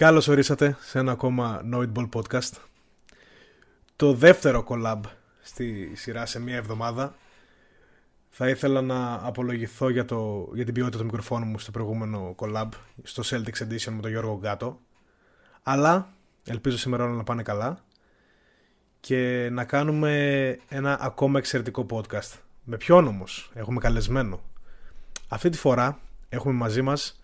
Καλώς ορίσατε σε ένα ακόμα Noidball podcast. Το δεύτερο collab στη σειρά σε μία εβδομάδα. Θα ήθελα να απολογηθώ για, το, για την ποιότητα του μικροφόνου μου στο προηγούμενο collab, στο Celtics Edition με τον Γιώργο Γκάτο. Αλλά ελπίζω σήμερα όλα να πάνε καλά και να κάνουμε ένα ακόμα εξαιρετικό podcast. Με ποιον όμως, έχουμε καλεσμένο. Αυτή τη φορά έχουμε μαζί μας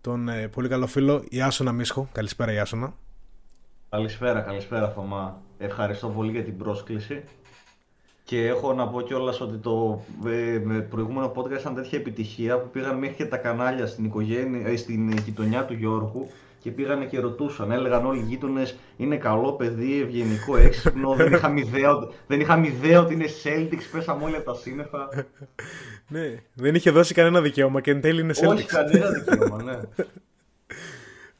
τον ε, πολύ καλό φίλο Ιάσονα Μίσχο. Καλησπέρα Ιάσονα. Καλησπέρα, καλησπέρα Θωμά. Ευχαριστώ πολύ για την πρόσκληση. Και έχω να πω κιόλας ότι το ε, με προηγούμενο podcast ήταν τέτοια επιτυχία που πήγαν μέχρι και τα κανάλια στην, οικογένεια, ε, στην γειτονιά του Γιώργου και πήγαν και ρωτούσαν. Έλεγαν όλοι οι γείτονες είναι καλό παιδί, ευγενικό, έξυπνο. δεν, είχαμε ιδέα, δεν είχαμε ιδέα ότι είναι Celtics, πέσαμε όλοι από τα σύννεφα. ναι, δεν είχε δώσει κανένα δικαίωμα και εν τέλει είναι Celtics. Όχι κανένα δικαίωμα, ναι.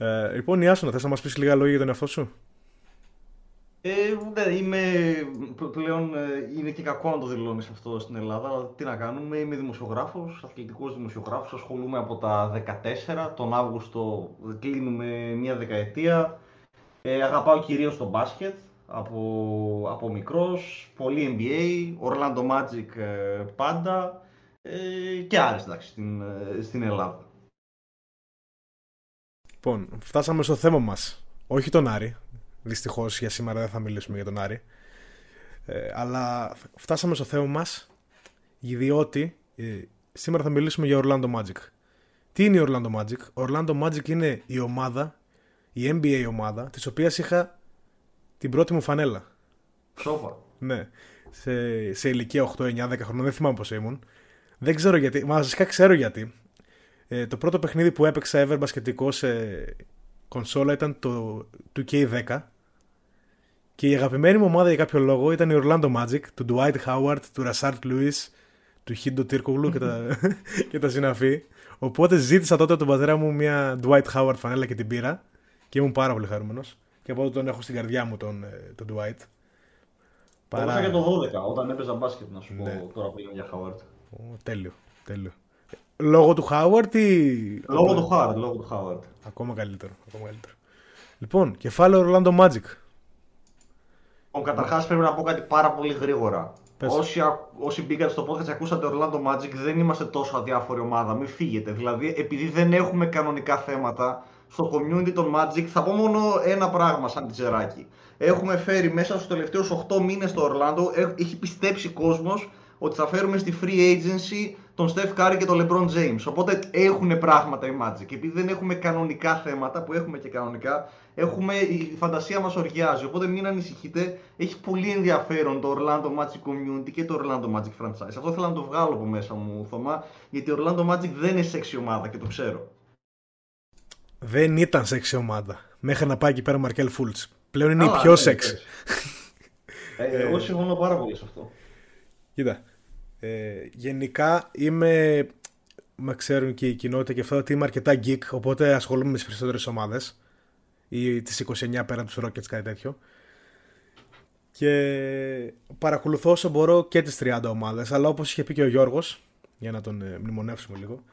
Ε, λοιπόν, Ιάσονα, θες να μας πεις λίγα λόγια για τον εαυτό σου; Ε, ναι, είμαι πλέον ε, είναι και κακό να το δηλώνεις αυτό στην Ελλάδα, αλλά τι να κάνουμε. Είμαι δημοσιογράφος, αθλητικός δημοσιογράφος. Ασχολούμαι από τα 14. Τον Αύγουστο κλείνουμε μία δεκαετία. Ε, αγαπάω κυρίως το μπάσκετ από, από μικρός. Πολύ NBA, Orlando Magic ε, πάντα ε, και άλλες στην, ε, στην Ελλάδα. Λοιπόν, φτάσαμε στο θέμα μας. Όχι τον Άρη, Δυστυχώς για σήμερα δεν θα μιλήσουμε για τον Άρη. Ε, αλλά φτάσαμε στο θέμα μας διότι ε, σήμερα θα μιλήσουμε για Orlando Magic. Τι είναι η Orlando Magic? Orlando Magic είναι η ομάδα, η NBA ομάδα, της οποίας είχα την πρώτη μου φανέλα. Σόφα. ναι. Σε, σε ηλικία 8, 9, 10 χρόνια, δεν θυμάμαι πώς ήμουν. Δεν ξέρω γιατί, μα βασικά ξέρω γιατί. Ε, το πρώτο παιχνίδι που έπαιξα ever μπασκετικό σε κονσόλα ήταν το 2K10 και η αγαπημένη μου ομάδα για κάποιο λόγο ήταν η Orlando Magic, του Dwight Howard, του Rashard Lewis, του Χίντο Τύρκογλου και τα, και τα συναφή. Οπότε ζήτησα τότε από τον πατέρα μου μια Dwight Howard φανέλα και την πήρα και ήμουν πάρα πολύ χαρούμενος. Και από τον έχω στην καρδιά μου τον, ε, τον Dwight. Παρά... και το 12 όταν έπαιζα μπάσκετ να σου ναι. πω τώρα που για Howard. Oh, τέλειο, τέλειο. Λόγω του Howard ή. Λόγω του Howard, λόγω του Howard. Ακόμα καλύτερο, ακόμα καλύτερο. Λοιπόν, κεφάλαιο Orlando Magic. Λοιπόν, καταρχάς πρέπει να πω κάτι πάρα πολύ γρήγορα. Όσοι, όσοι μπήκατε στο podcast και ακούσατε Orlando Magic, δεν είμαστε τόσο αδιάφορη ομάδα. Μην φύγετε. Δηλαδή, επειδή δεν έχουμε κανονικά θέματα στο community των Magic, θα πω μόνο ένα πράγμα σαν τυζεράκι. Έχουμε φέρει μέσα στους τελευταίους 8 μήνες στο Orlando, έχει πιστέψει κόσμος ότι θα φέρουμε στη free agency τον Steph Curry και τον LeBron James. Οπότε έχουν πράγματα οι Magic. Και επειδή δεν έχουμε κανονικά θέματα, που έχουμε και κανονικά, έχουμε, η φαντασία μας οργιάζει. Οπότε μην ανησυχείτε, έχει πολύ ενδιαφέρον το Orlando Magic Community και το Orlando Magic Franchise. Αυτό θέλω να το βγάλω από μέσα μου, Θωμά, γιατί το Orlando Magic δεν είναι σεξι ομάδα και το ξέρω. Δεν ήταν σεξι ομάδα. Μέχρι να πάει εκεί πέρα ο Μαρκέλ Φούλτς. Πλέον είναι η πιο ναι, σεξι. Ε, εγώ συμφωνώ πάρα πολύ σε αυτό. Κοίτα, ε, γενικά είμαι, με ξέρουν και η κοινότητα και αυτό ότι είμαι αρκετά geek, οπότε ασχολούμαι με τις περισσότερες ομάδες. Ή τις 29 πέραν τους Rockets κάτι τέτοιο. Και παρακολουθώ όσο μπορώ και τις 30 ομάδες αλλά όπως είχε πει και ο Γιώργος για να τον ε, μνημονεύσουμε λίγο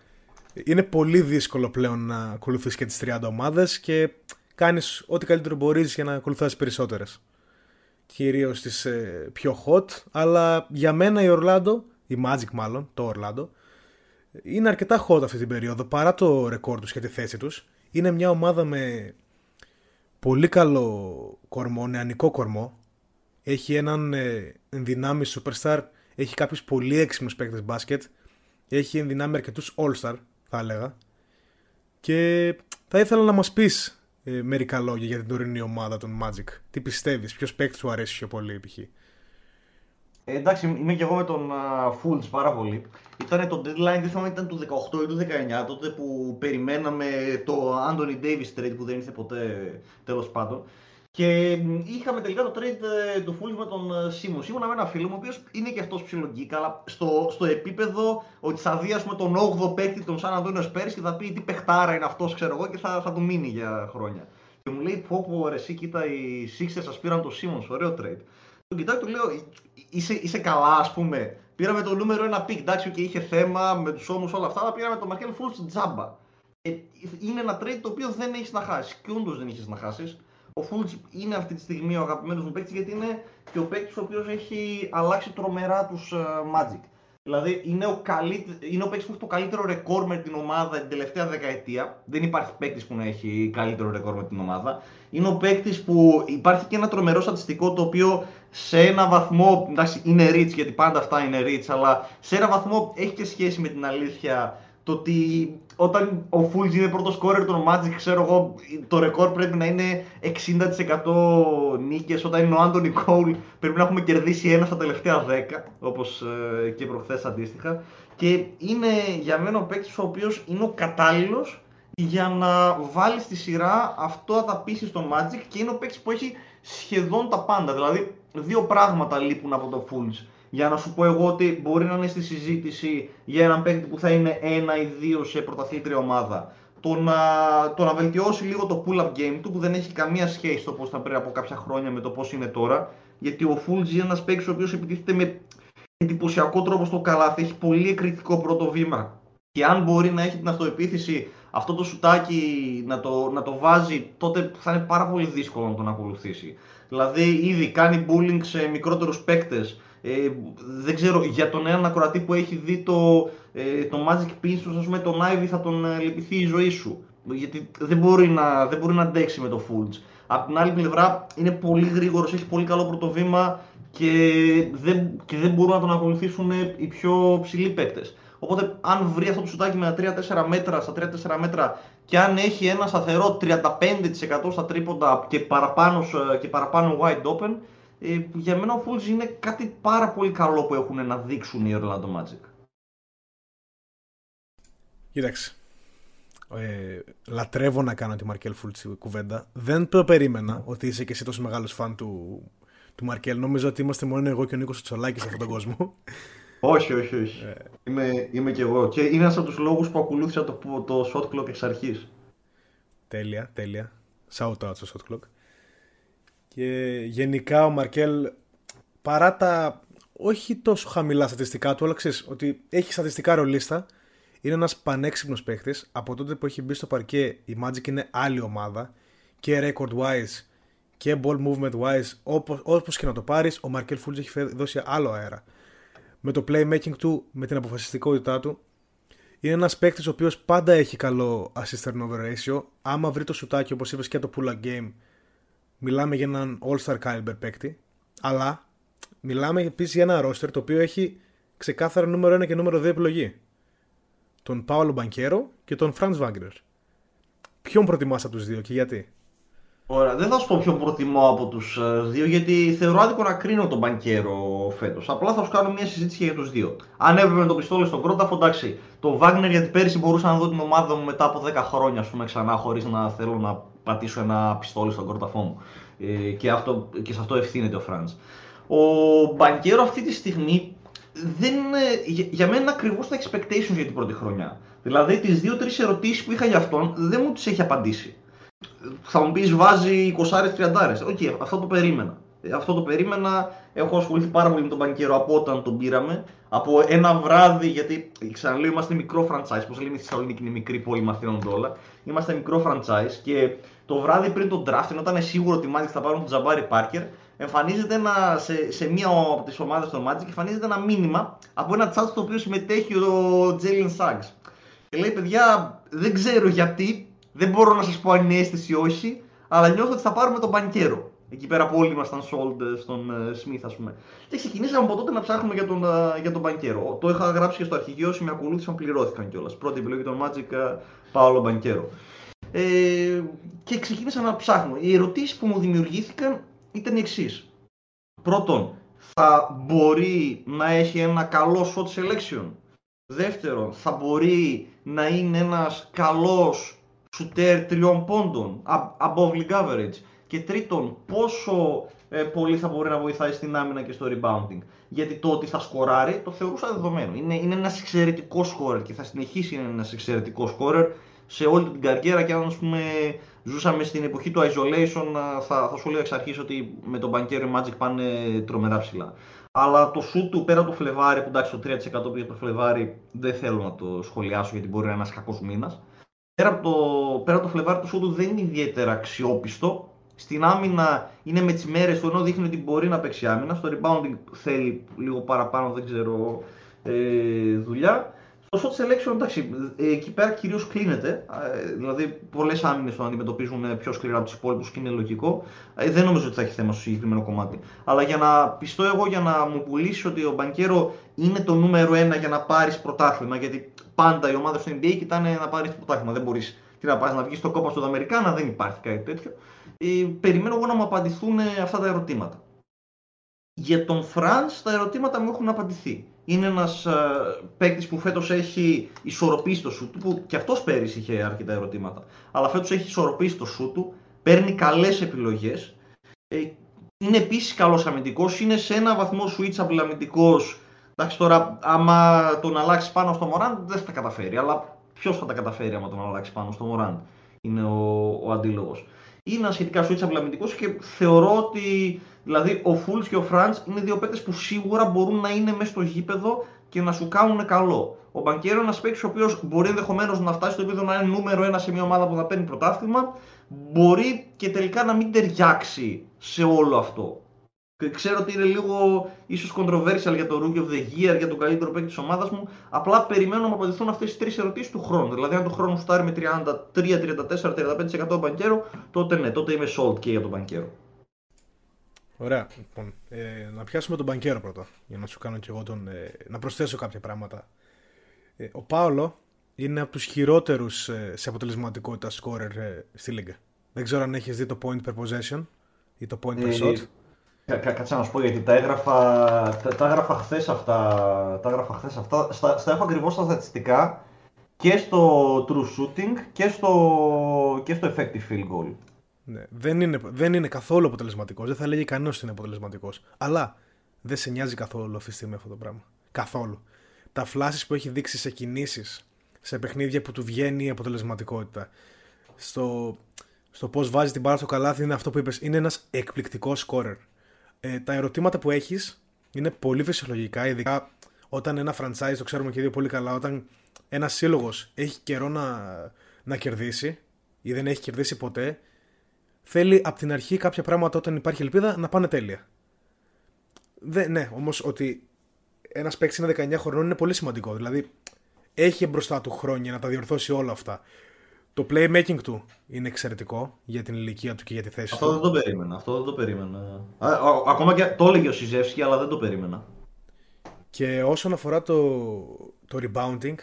είναι πολύ δύσκολο πλέον να ακολουθείς και τις 30 ομάδες και κάνεις ό,τι καλύτερο μπορείς για να ακολουθάς περισσότερες. Κυρίως τις ε, πιο hot αλλά για μένα η Orlando η Magic μάλλον, το Orlando, είναι αρκετά hot αυτή την περίοδο παρά το ρεκόρ τους και τη θέση τους. Είναι μια ομάδα με πολύ καλό κορμό, νεανικό κορμό. Έχει έναν ε, ενδυνάμει superstar, έχει κάποιους πολύ έξυπνους παίκτες μπάσκετ, έχει ενδυνάμει αρκετούς all-star θα έλεγα. Και θα ήθελα να μας πεις ε, μερικά λόγια για την τωρινή ομάδα των Magic. Τι πιστεύεις, ποιος παίκτης σου αρέσει πιο πολύ π.χ. Ε, εντάξει, είμαι και εγώ με τον uh, πάρα πολύ. Ήταν το deadline, δεν θυμάμαι ήταν του 18 ή του 19, τότε που περιμέναμε το Anthony Davis trade που δεν ήρθε ποτέ τέλος πάντων. Και είχαμε τελικά το trade ε, του Fultz με τον Σίμονς. Ήμουν με ένα φίλο μου, ο οποίος είναι και αυτός ψιλογκίκα, αλλά στο, στο επίπεδο ότι θα δει πούμε, τον 8ο παίκτη των San Antonio πέρυσι και θα πει τι παιχτάρα είναι αυτός, ξέρω εγώ, και θα, θα του μείνει για χρόνια. Και μου λέει: Πω, πω, ρε, εσύ κοίτα, οι Sixers σας πήραν το Simmons, ωραίο trade. Τον κοιτάω και του λέω: είσαι, είσαι καλά, ας πούμε. Πήραμε το νούμερο ένα pick, εντάξει, και είχε θέμα με τους ώμους όλα αυτά, αλλά πήραμε το Markelle Fultz τζάμπα. Ε, είναι ένα trade το οποίο δεν έχεις να χάσεις. Και όντως δεν έχει να χάσεις. Ο Fultz είναι αυτή τη στιγμή ο αγαπημένος μου παίκτης γιατί είναι και ο παίκτης ο οποίος έχει αλλάξει τρομερά τους uh, Magic. Δηλαδή είναι ο, καλύτερο, είναι ο παίκτης που έχει το καλύτερο ρεκόρ με την ομάδα την τελευταία δεκαετία. Δεν υπάρχει παίκτης που να έχει καλύτερο ρεκόρ με την ομάδα. Είναι ο παίκτης που υπάρχει και ένα τρομερό στατιστικό το οποίο σε ένα βαθμό. Εντάξει, είναι rich γιατί πάντα αυτά είναι rich, αλλά σε ένα βαθμό έχει και σχέση με την αλήθεια το ότι όταν ο Φούλτζ είναι πρώτος σκόρερ των Magic, ξέρω εγώ, το ρεκόρ πρέπει να είναι 60% νίκες. Όταν είναι ο Άντωνι Κόουλ πρέπει να έχουμε κερδίσει ένα στα τελευταία 10, όπως ε, και προχθές αντίστοιχα. Και είναι για μένα ο παίκτης ο οποίος είναι ο κατάλληλος για να βάλει στη σειρά αυτό τα πείσει στον Magic και είναι ο παίκτης που έχει σχεδόν τα πάντα. Δηλαδή, δύο πράγματα λείπουν από το Fulls για να σου πω εγώ ότι μπορεί να είναι στη συζήτηση για έναν παίκτη που θα είναι ένα ή δύο σε πρωταθλήτρια ομάδα. Το να, το να βελτιώσει λίγο το pull-up game του που δεν έχει καμία σχέση το πώς ήταν πριν από κάποια χρόνια με το πώς είναι τώρα. Γιατί ο Fulls είναι ένας παίκτης ο οποίος επιτίθεται με εντυπωσιακό τρόπο στο καλάθι, έχει πολύ εκρηκτικό πρώτο βήμα. Και αν μπορεί να έχει την αυτοεπίθεση αυτό το σουτάκι να το, να το βάζει, τότε θα είναι πάρα πολύ δύσκολο να τον ακολουθήσει. Δηλαδή, ήδη κάνει bullying σε μικρότερους παίκτες ε, δεν ξέρω, για τον έναν ακροατή που έχει δει το, ε, το Magic Pistols, ας πούμε, τον Ivy θα τον ε, λυπηθεί η ζωή σου. Γιατί δεν μπορεί να, δεν μπορεί να αντέξει με το Fulge. Απ' την άλλη πλευρά είναι πολύ γρήγορος, έχει πολύ καλό πρωτοβήμα και δεν, και δεν μπορούν να τον ακολουθήσουν οι πιο ψηλοί παίκτες. Οπότε, αν βρει αυτό το σουτάκι με 3-4 μέτρα, στα 3-4 μέτρα και αν έχει ένα σταθερό 35% στα τρίποντα και παραπάνω, και παραπάνω wide open, ε, για μένα ο Fulls είναι κάτι πάρα πολύ καλό που έχουν να δείξουν οι Orlando Magic. Κοίταξε. Ε, λατρεύω να κάνω τη Μαρκέλ Φούλτς κουβέντα. Δεν το περίμενα ότι είσαι και εσύ τόσο μεγάλος φαν του, του Μαρκέλ. Νομίζω ότι είμαστε μόνο εγώ και ο Νίκος Τσολάκης σε αυτόν τον κόσμο. όχι, όχι, όχι. Ε. Είμαι, είμαι και εγώ. Και είναι ένας από τους λόγους που ακολούθησα το, το shot clock εξ αρχής. Τέλεια, τέλεια. Shout out στο shot clock. Και γενικά ο Μαρκέλ παρά τα όχι τόσο χαμηλά στατιστικά του, αλλά ξέρεις ότι έχει στατιστικά ρολίστα. Είναι ένας πανέξυπνος παίχτης. Από τότε που έχει μπει στο παρκέ η Magic είναι άλλη ομάδα και record wise και ball movement wise όπως, όπως και να το πάρεις ο Μαρκέλ Φούλτς έχει δώσει άλλο αέρα. Με το playmaking του, με την αποφασιστικότητά του είναι ένας παίχτης ο οποίος πάντα έχει καλό assist turnover ratio. Άμα βρει το σουτάκι όπως είπες και το pull up game μιλάμε για έναν all-star caliber παίκτη, αλλά μιλάμε επίσης για ένα roster το οποίο έχει ξεκάθαρα νούμερο 1 και νούμερο 2 επιλογή. Τον Πάολο Μπανκέρο και τον Franz Wagner. Ποιον προτιμάς από τους δύο και γιατί; Ωραία, δεν θα σου πω ποιον προτιμώ από τους ε, δύο, γιατί θεωρώ άδικο να κρίνω τον Μπανκέρο φέτος. Απλά θα σου κάνω μια συζήτηση για τους δύο. Αν έπρεπε με το πιστόλι στον Κρόταφο, εντάξει. Το Wagner, γιατί πέρυσι μπορούσα να δω την ομάδα μου μετά από 10 χρόνια, ας πούμε, ξανά, χωρίς να θέλω να πατήσω ένα πιστόλι στον κρόταφό μου. Ε, και, αυτό, και σε αυτό ευθύνεται ο Φραντς. Ο Μπανκέρο αυτή τη στιγμή δεν, για, για μένα είναι ακριβώς τα expectations για την πρώτη χρονιά. Δηλαδή, τις δύο-τρεις ερωτήσεις που είχα για αυτόν δεν μου τις έχει απαντήσει. Θα μου πεις, βάζει 20-30. OK, okay, αυτό το περίμενα. Ε, αυτό το περίμενα. Έχω ασχοληθεί πάρα πολύ με τον Μπανκέρο από όταν τον πήραμε. Από ένα βράδυ, γιατί ξαναλέω, είμαστε μικρό franchise. Πώς λέμε στη Θεσσαλονίκη είναι μικρή πόλη, μαθαίνονται όλα. Είμαστε μικρό franchise και το βράδυ πριν τον draft, όταν είναι σίγουρο ότι οι Magic θα πάρουν τον Τζαμπάρι Πάρκερ, εμφανίζεται ένα, σε, σε μία από τις ομάδες των Magic εμφανίζεται ένα μήνυμα από ένα chat στο οποίο συμμετέχει ο Jalen Suggs. Και λέει, παιδιά, δεν ξέρω γιατί, δεν μπορώ να σας πω αν είναι αίσθηση ή όχι, αλλά νιώθω ότι θα πάρουμε τον Μπανκέρο. Εκεί πέρα που όλοι ήμασταν sold ε, στον Smith, ας πούμε. Και ξεκινήσαμε από τότε να ψάχνουμε για τον, ε, για τον Μπανκέρο. Το είχα γράψει και στο αρχηγείο, όσοι με ακολούθησαν πληρώθηκαν κιόλας. Πρώτη επιλογή των Magic, Πάολο Μπανκέρο. Ε, και ξεκίνησα να ψάχνω. Οι ερωτήσεις που μου δημιουργήθηκαν ήταν οι εξής. Πρώτον, θα μπορεί να έχει ένα καλό shot selection. Δεύτερον, θα μπορεί να είναι ένας καλός shooter τριών πόντων, above league average. Και τρίτον, πόσο ε, πολύ θα μπορεί να βοηθάει στην άμυνα και στο rebounding. Γιατί το ότι θα σκοράρει το θεωρούσα δεδομένο. Είναι, είναι ένας εξαιρετικός scorer και θα συνεχίσει να είναι ένας εξαιρετικός scorer σε όλη την καριέρα και αν ας πούμε ζούσαμε στην εποχή του isolation, θα, θα σου λέω εξ αρχής ότι με τον Banker Magic πάνε τρομερά ψηλά. Αλλά το σου του πέρα το Φλεβάρι, που εντάξει το 3% πήγε το Φλεβάρι, δεν θέλω να το σχολιάσω γιατί μπορεί να είναι ένας κακός μήνας. Πέρα από το, πέρα το Φλεβάρι του σου του δεν είναι ιδιαίτερα αξιόπιστο. Στην άμυνα είναι με τις μέρες του ενώ δείχνει ότι μπορεί να παίξει άμυνα. Στο rebounding θέλει λίγο παραπάνω, δεν ξέρω, ε, δουλειά. Στο shot selection, εντάξει, εκεί πέρα κυρίως κλείνεται. Ε, δηλαδή, πολλές άμυνες τον αντιμετωπίζουν πιο σκληρά από τους υπόλοιπους και είναι λογικό. Ε, δεν νομίζω ότι θα έχει θέμα στο συγκεκριμένο κομμάτι. Αλλά για να πιστώ εγώ, για να μου πουλήσει ότι ο Μπανκέρο είναι το νούμερο ένα για να πάρεις πρωτάθλημα. Γιατί πάντα οι ομάδες του NBA κοιτάνε να πάρεις πρωτάθλημα. Δεν μπορείς να πας να βγεις στο κόπο του Αμερικάνα, δεν υπάρχει κάτι τέτοιο. Ε, περιμένω εγώ να μου απαντηθούν αυτά τα ερωτήματα. Για τον Φραντς, τα ερωτήματα μου έχουν απαντηθεί είναι ένας ε, παίκτης που φέτος έχει ισορροπήσει το σου του, που και αυτός πέρυσι είχε αρκετά ερωτήματα. Αλλά φέτος έχει ισορροπήσει το σου του, παίρνει καλές επιλογές. Ε, είναι επίσης καλός αμυντικός, είναι σε ένα βαθμό switchable αμυντικός. Εντάξει, τώρα, άμα τον αλλάξεις πάνω στο Μωράν, δεν θα τα καταφέρει. Αλλά ποιος θα τα καταφέρει άμα τον αλλάξεις πάνω στο Μωράν, είναι ο, ο αντίλογος. Είναι ένα σχετικά switchable αμυντικό και θεωρώ ότι Δηλαδή, ο Φούλς και ο Φραντς είναι δύο παίκτες που σίγουρα μπορούν να είναι μέσα στο γήπεδο και να σου κάνουν καλό. Ο Μπανκέρο είναι ένας παίκτης ο οποίος μπορεί ενδεχομένως να φτάσει στο επίπεδο να είναι νούμερο ένα σε μια ομάδα που θα παίρνει πρωτάθλημα. Μπορεί και τελικά να μην ταιριάξει σε όλο αυτό. Και ξέρω ότι είναι λίγο ίσως controversial για το Rookie of the Year, για τον καλύτερο παίκτη της ομάδας μου. Απλά περιμένω να απαντηθούν αυτές τι τρεις ερωτήσεις του χρόνου. Δηλαδή, αν το χρόνο φτάρει με 33, 34, 35% Μπανκέρο, τότε ναι, τότε είμαι sold και για τον Μπανκέρο. Ωραία. Λοιπόν, ε, να πιάσουμε τον Μπανκέρο πρώτα, για να σου κάνω και εγώ τον. Ε, να προσθέσω κάποια πράγματα. Ε, ο Πάολο είναι από τους χειρότερους ε, σε αποτελεσματικότητα scorer ε, στη Λίγκα. Δεν ξέρω αν έχεις δει το point per possession ή το point per shot. Κάτσε να σου πω γιατί τα έγραφα, τα, τα έγραφα χθες αυτά. Τα έγραφα χθες αυτά. Στα, στα έχω ακριβώς τα στατιστικά και στο true shooting και στο, και στο effective field goal. Ναι. Δεν, είναι, δεν είναι καθόλου αποτελεσματικός. Δεν θα λέγει κανένας ότι είναι αποτελεσματικός. Αλλά δεν σε νοιάζει καθόλου αυτή τη στιγμή αυτό το πράγμα. Καθόλου. Τα φλάσει που έχει δείξει σε κινήσεις, σε παιχνίδια που του βγαίνει η αποτελεσματικότητα, στο, στο πώς βάζει την μπάλα στο καλάθι, είναι αυτό που είπες. Είναι ένας εκπληκτικός σκόρερ. Ε, τα ερωτήματα που έχεις είναι πολύ φυσιολογικά, ειδικά όταν ένα franchise, το ξέρουμε και δύο πολύ καλά, όταν ένας σύλλογος έχει καιρό να, να κερδίσει ή δεν έχει κερδίσει ποτέ, θέλει από την αρχή κάποια πράγματα όταν υπάρχει ελπίδα να πάνε τέλεια. Δε, ναι, όμως ότι ένας παίκτης είναι 19 χρονών είναι πολύ σημαντικό. Δηλαδή έχει μπροστά του χρόνια να τα διορθώσει όλα αυτά. Το playmaking του είναι εξαιρετικό για την ηλικία του και για τη θέση αυτό του. Αυτό δεν το περίμενα. Αυτό δεν το περίμενα. ακόμα και το έλεγε ο Σιζεύσκι, αλλά δεν το περίμενα. Και όσον αφορά το, το rebounding,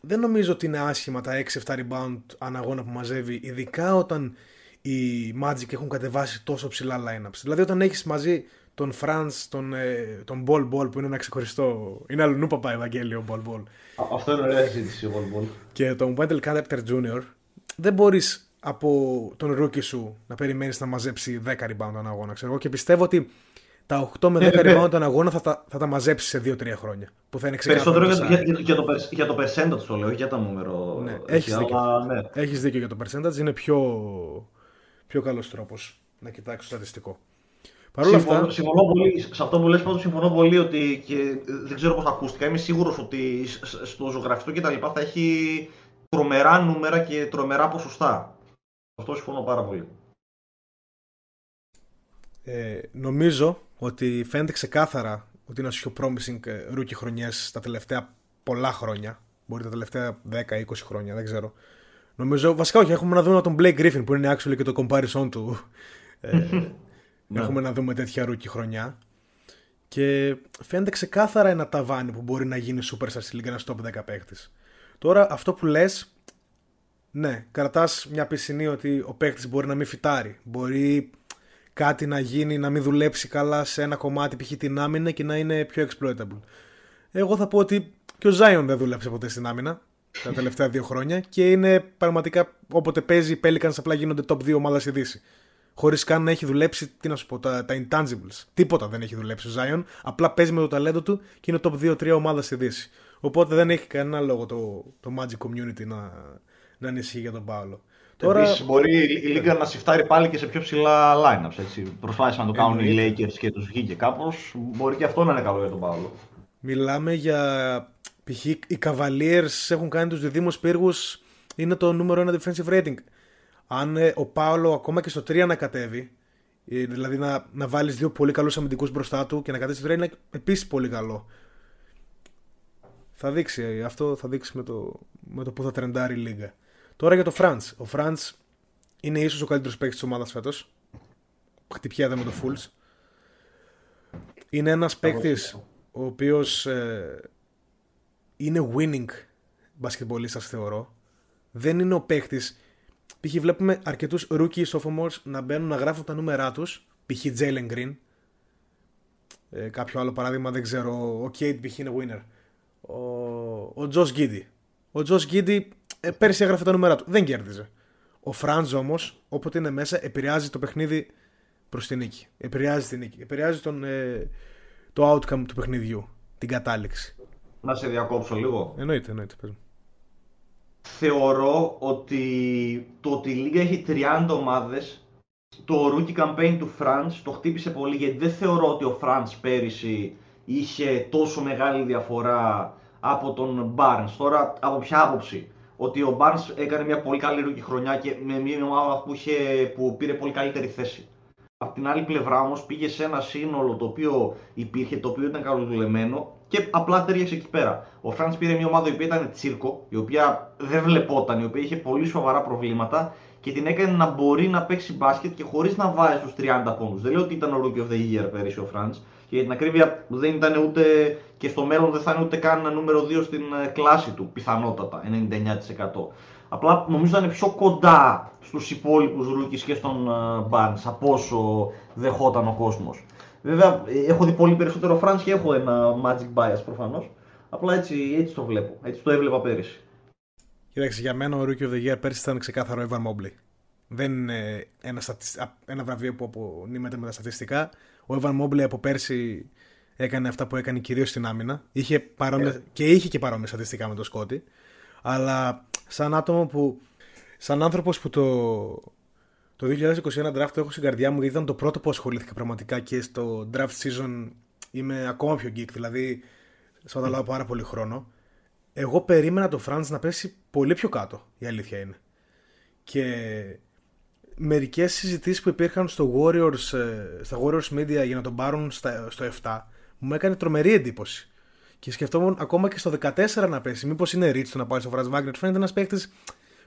δεν νομίζω ότι είναι άσχημα τα 6-7 rebound αναγώνα που μαζεύει, ειδικά όταν οι Magic έχουν κατεβάσει τόσο ψηλά lineups. Δηλαδή όταν έχεις μαζί τον Franz, τον, ε, τον Ball Ball που είναι ένα ξεχωριστό. Είναι αλλού παπά Ευαγγέλιο Ball Ball. Αυτό είναι ωραία συζήτηση ο Ball Ball. Και τον Wendell Carter Jr. Δεν μπορείς από τον rookie σου να περιμένεις να μαζέψει 10 rebound τον αγώνα. Ξέρω. Και πιστεύω ότι τα 8 με 10 ε, rebound τον αγώνα θα, τα, θα τα μαζέψεις σε 2-3 χρόνια. Που θα είναι Περισσότερο για, για, για, το, για το percentage το λέω, για το νούμερο. Ναι, έχει δίκιο. ναι. Έχεις δίκιο για το percentage, είναι πιο, πιο καλός τρόπος να κοιτάξεις το στατιστικό. Παρ' όλα αυτά... συμφωνώ πολύ. Σε αυτό που λες πάντως συμφωνώ πολύ ότι και δεν ξέρω πώς ακούστηκα. Είμαι σίγουρος ότι στο ζωγραφιστό και τα λοιπά θα έχει τρομερά νούμερα και τρομερά ποσοστά. Αυτό συμφωνώ πάρα πολύ. Ε, νομίζω ότι φαίνεται ξεκάθαρα ότι είναι ο πιο promising rookie χρονιές τα τελευταία πολλά χρόνια. Μπορεί τα τελευταία 10-20 χρόνια, δεν ξέρω. Νομίζω, βασικά όχι, έχουμε να δούμε τον Blake Griffin που είναι actually και το comparison του. ε, ναι. έχουμε να δούμε τέτοια rookie χρονιά. Και φαίνεται ξεκάθαρα ένα ταβάνι που μπορεί να γίνει superstar στη λίγκα ένας top 10 παίχτης. Τώρα αυτό που λες, ναι, κρατάς μια πισινή ότι ο παίχτη μπορεί να μην φυτάρει. Μπορεί κάτι να γίνει, να μην δουλέψει καλά σε ένα κομμάτι, π.χ. την άμυνα και να είναι πιο exploitable. Εγώ θα πω ότι και ο Zion δεν δούλεψε ποτέ στην άμυνα τα τελευταία δύο χρόνια και είναι πραγματικά όποτε παίζει οι Pelicans απλά γίνονται top 2 ομάδα στη Δύση. Χωρίς καν να έχει δουλέψει, τι να σου πω, τα, τα intangibles. Τίποτα δεν έχει δουλέψει ο Zion. Απλά παίζει με το ταλέντο του και είναι top 2-3 ομάδα στη Δύση. Οπότε δεν έχει κανένα λόγο το, το Magic Community να, να ανησυχεί για τον Πάολο. Τώρα... Επίσης μπορεί η Λίγκα να σιφτάρει πάλι και σε πιο ψηλά lineups. Έτσι. Προσπάθησαν να το κάνουν οι Lakers και τους βγήκε κάπως. Μπορεί και αυτό να είναι καλό για τον Παύλο. Μιλάμε για... Π.χ. οι Cavaliers έχουν κάνει τους διδήμους πύργους. Είναι το νούμερο ένα defensive rating. Αν ε, ο Πάολο ακόμα και στο 3 να κατέβει, ε, δηλαδή να, να βάλεις δύο πολύ καλούς αμυντικούς μπροστά του και να κατέβεις στο 3 είναι επίσης πολύ καλό. Θα δείξει, ε, αυτό θα δείξει με το, με το που θα τρεντάρει η Λίγκα. Τώρα για το Φραντς. Ο Φραντς είναι ίσως ο καλύτερος παίκτης της ομάδας φέτος. Χτυπιέται με το Fools. Είναι ένας παίκτης ο οποίος ε, είναι winning μπασκετμπολίστα, θεωρώ. Δεν είναι ο παίκτης. Π.χ. βλέπουμε αρκετούς rookie sophomores να μπαίνουν να γράφουν τα νούμερά τους. Π.χ. Jalen Green. Ε, κάποιο άλλο παράδειγμα δεν ξέρω. Ο Kate π.χ. είναι winner. Ο, ο Josh Giddy. Ο Josh Giddy ε, πέρσι έγραφε τα νούμερα του. Δεν κέρδιζε. Ο Φραντζ όμως, όποτε είναι μέσα, επηρεάζει το παιχνίδι προς την νίκη. Επηρεάζει την νίκη. Επηρεάζει τον, ε, το outcome του παιχνιδιού. Την κατάληξη. Να σε διακόψω λίγο. Εννοείται, εννοείται. Πες. Θεωρώ ότι το ότι η Λίγκα έχει 30 ομάδες, το rookie campaign του Franz το χτύπησε πολύ γιατί δεν θεωρώ ότι ο Franz πέρυσι είχε τόσο μεγάλη διαφορά από τον Barnes. Τώρα από ποια άποψη; Ότι ο Barnes έκανε μια πολύ καλή ρούκη χρονιά και με μια ομάδα που, είχε, που πήρε πολύ καλύτερη θέση. Απ' την άλλη πλευρά όμως πήγε σε ένα σύνολο το οποίο υπήρχε, το οποίο ήταν καλοδουλεμένο και απλά ταιριάξε εκεί πέρα. Ο Φραντ πήρε μια ομάδα η οποία ήταν τσίρκο, η οποία δεν βλεπόταν, η οποία είχε πολύ σοβαρά προβλήματα και την έκανε να μπορεί να παίξει μπάσκετ και χωρίς να βάζει τους 30 πόντους. Δεν λέω ότι ήταν ο Rookie of the Year πέρυσι ο Φραντ, και για την ακρίβεια δεν ήταν ούτε και στο μέλλον δεν θα είναι ούτε καν ένα νούμερο 2 στην ε, κλάση του, πιθανότατα, 99%. Απλά νομίζω θα είναι πιο κοντά στους υπόλοιπους ρούκις και στον ε, Barnes από όσο δεχόταν ο κόσμος. Βέβαια, ε, έχω δει πολύ περισσότερο France και έχω ένα Magic Bias προφανώς. Απλά έτσι, έτσι το βλέπω, έτσι το έβλεπα πέρυσι. Κοίταξε, για μένα ο Rookie of the Year πέρυσι ήταν ξεκάθαρο Evan Mobley. Δεν είναι ένα, ένα βραβείο που απονείμεται με τα στατιστικά. Ο Evan Mobley από πέρσι έκανε αυτά που έκανε κυρίως στην άμυνα. Είχε παρόμοια, yeah. Και είχε και παρόμοια στατιστικά με τον Σκότι. Αλλά σαν άτομο που. Σαν άνθρωπος που το. Το 2021 draft το έχω στην καρδιά μου γιατί ήταν το πρώτο που ασχολήθηκα πραγματικά και στο draft season είμαι ακόμα πιο geek. Δηλαδή, σπαταλάω πάρα πολύ χρόνο. Εγώ περίμενα το Franz να πέσει πολύ πιο κάτω, η αλήθεια είναι. Και μερικές συζητήσεις που υπήρχαν στο Warriors, ε, στα Warriors Media για να τον πάρουν στο 7 μου έκανε τρομερή εντύπωση. Και σκεφτόμουν ακόμα και στο 14 να πέσει. Μήπως είναι ρίτσο να πάει στο Franz Wagner. Φαίνεται ένας παίκτης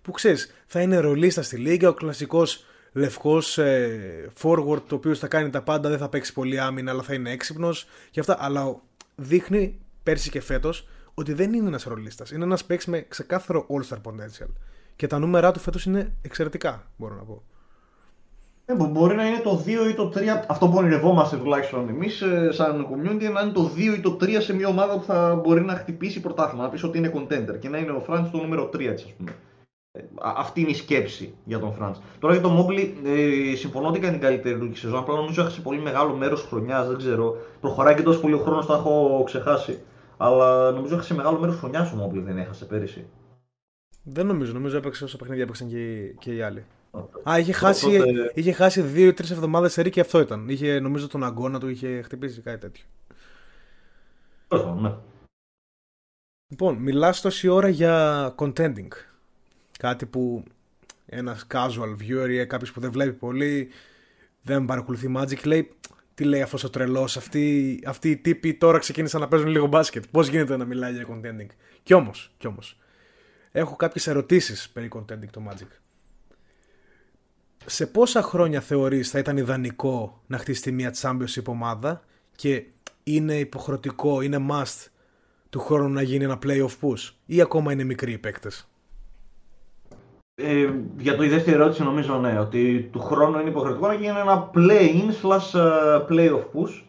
που ξέρεις, θα είναι ρολίστα στη λίγα, ο κλασικός λευκός ε, forward, το οποίος θα κάνει τα πάντα, δεν θα παίξει πολύ άμυνα, αλλά θα είναι έξυπνος και αυτά. Αλλά δείχνει πέρσι και φέτος ότι δεν είναι ένας ρολίστας. Είναι ένας παίκτης με ξεκάθαρο all-star potential. Και τα νούμερά του φέτος είναι εξαιρετικά, μπορώ να πω. Ε, μπορεί να είναι το 2 ή το 3, αυτό που ονειρευόμαστε τουλάχιστον εμείς, ε, σαν community, να είναι το 2 ή το 3 σε μια ομάδα που θα μπορεί να χτυπήσει πρωτάθλημα. Να πεις ότι είναι contender και να είναι ο Φραντς το νούμερο 3 τη, ας πούμε. Ε, αυτή είναι η σκέψη για τον Φραντς. Τώρα για τον Μόμπλι, ε, συμφωνώ ότι κάνει την καλύτερη ρούκη σεζόν. Απλά νομίζω έχασε πολύ μεγάλο μέρος χρονιάς, δεν ξέρω. Προχωράει και τόσο πολύ ο χρόνος, το έχω ξεχάσει. Αλλά νομίζω έχασε μεγάλο μέρος χρονιάς ο Μόμπλι, δεν έχασε πέρυσι. Δεν νομίζω, νομίζω έπαιξε όσο παιχνίδια έπαιξαν και, και οι άλλοι. Α, είχε χάσει, τότε... είχε χάσει δύο ή τρεις εβδομάδες σε και αυτό ήταν. Είχε, νομίζω τον αγκώνα του είχε χτυπήσει κάτι τέτοιο. Ναι. Λοιπόν, μιλάς τόση ώρα για contending. Κάτι που ένας casual viewer ή κάποιος που δεν βλέπει πολύ, δεν παρακολουθεί Magic, λέει τι λέει αυτός ο τρελός, αυτοί, αυτοί οι τύποι τώρα ξεκίνησαν να παίζουν λίγο μπάσκετ. Πώς γίνεται να μιλάει για contending; Κι όμως, κι όμως, έχω κάποιες ερωτήσεις περί contending το Magic σε πόσα χρόνια θεωρείς θα ήταν ιδανικό να χτίσει μια championship ομάδα και είναι υποχρεωτικό, είναι must του χρόνου να γίνει ένα playoff push ή ακόμα είναι μικροί οι παίκτες; Ε, για το η δεύτερη ερώτηση νομίζω ναι, ότι του χρόνου είναι υποχρεωτικό να γίνει ένα play-in slash ε, playoff push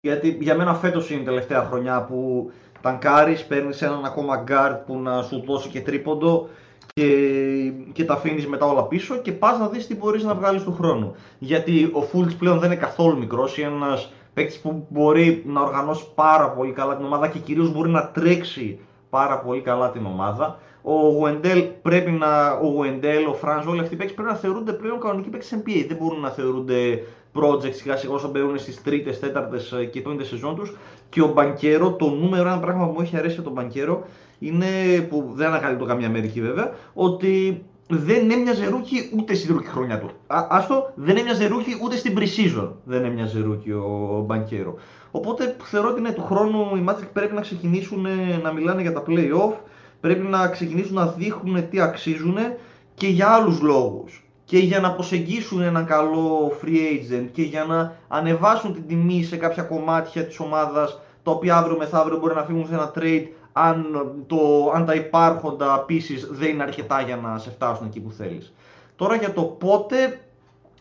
γιατί για μένα φέτος είναι η τελευταία χρονιά που ταγκάρεις, παίρνεις έναν ακόμα guard που να σου δώσει και τρίποντο και, και τα αφήνεις μετά όλα πίσω και πας να δεις τι μπορείς να βγάλεις του χρόνου. Γιατί ο Φούλτς πλέον δεν είναι καθόλου μικρός, είναι ένας παίκτης που μπορεί να οργανώσει πάρα πολύ καλά την ομάδα και κυρίως μπορεί να τρέξει πάρα πολύ καλά την ομάδα. Ο Γουεντέλ πρέπει να. Ο Γουεντέλ, ο Φρανζ, όλοι αυτοί οι παίκτες πρέπει να θεωρούνται πλέον κανονικοί παίκτες NBA. Δεν μπορούν να θεωρούνται projects σιγά σιγά όσο μπαίνουν στις τρίτες, τέταρτες και πέμπτες σεζόν τους. Και ο Μπανκέρο, το νούμερο ένα πράγμα που μου έχει αρέσει από τον Μπανκέρο είναι που δεν ανακαλύπτω το καμία Αμερική βέβαια, ότι δεν έμοιαζε rookie ούτε στην rookie χρονιά του. Α, άστο, δεν έμοιαζε rookie ούτε στην pre-season. Δεν έμοιαζε rookie ο Μπανκέρο. Οπότε θεωρώ ότι ναι, του χρόνου οι Magic πρέπει να ξεκινήσουν να μιλάνε για τα play-off, πρέπει να ξεκινήσουν να δείχνουν τι αξίζουν και για άλλους λόγους. Και για να προσεγγίσουν έναν καλό free agent και για να ανεβάσουν την τιμή σε κάποια κομμάτια της ομάδας τα οποία αύριο μεθαύριο μπορεί να φύγουν σε ένα trade αν, το, αν τα υπάρχοντα pieces δεν είναι αρκετά για να σε φτάσουν εκεί που θέλεις. Τώρα για το πότε,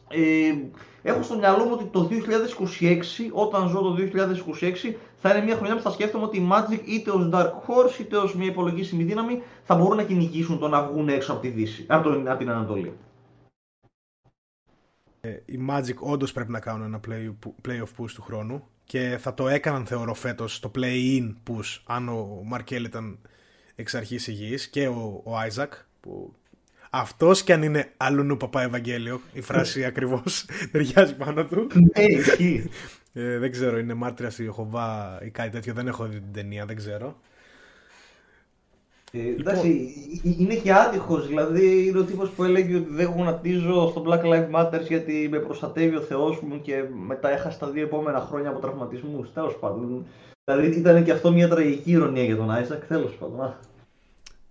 ε, έχω στο μυαλό μου ότι το 2026, όταν ζω το 2026, θα είναι μια χρονιά που θα σκέφτομαι ότι οι Magic είτε ως Dark Horse είτε ως μια υπολογίσιμη δύναμη θα μπορούν να κυνηγήσουν το να βγουν έξω από, τη Δύση, από, από την Ανατολή. Ε, οι Magic όντως πρέπει να κάνουν ένα play, play-off push του χρόνου και θα το έκαναν θεωρώ φέτος το play-in push αν ο Μαρκέλ ήταν εξ αρχής υγιής και ο, ο Άιζακ που αυτός κι αν είναι αλλού παπά Ευαγγέλιο, η φράση ακριβώς ταιριάζει πάνω του. Ναι, ε, δεν ξέρω, είναι μάρτυρας στη Χοβά ή κάτι τέτοιο. Δεν έχω δει την ταινία, δεν ξέρω. Ε, λοιπόν... είναι και άτυχος. Δηλαδή, είναι ο τύπος που έλεγε ότι δεν γονατίζω στο Black Lives Matter γιατί με προστατεύει ο Θεός μου και μετά έχασα τα δύο επόμενα χρόνια από τραυματισμούς. Τέλος πάντων. Δηλαδή, ήταν και αυτό μια τραγική ηρωνία για τον Άιζακ. Τέλος πάντων.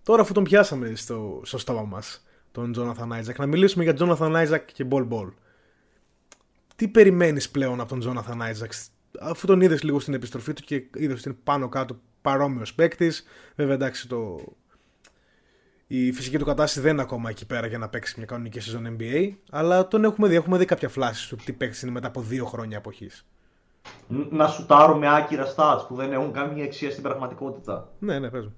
Τώρα, αφού τον πιάσαμε στο, στο στόμα μας, τον Jonathan Isaac, να μιλήσουμε για Jonathan Isaac και Ball Ball. Τι περιμένεις πλέον από τον Jonathan Isaac, αφού τον είδες λίγο στην επιστροφή του και είδες ότι είναι πάνω κάτω παρόμοιος παίκτης. Βέβαια, εντάξει, το... η φυσική του κατάσταση δεν είναι ακόμα εκεί πέρα για να παίξει μια κανονική σεζόν NBA. Αλλά τον έχουμε δει, έχουμε δει κάποια φλάσεις του τι παίκτης είναι μετά από δύο χρόνια αποχής. Να σουτάρω με άκυρα stats που δεν έχουν καμία αξία στην πραγματικότητα. Ναι, ναι, παίζω.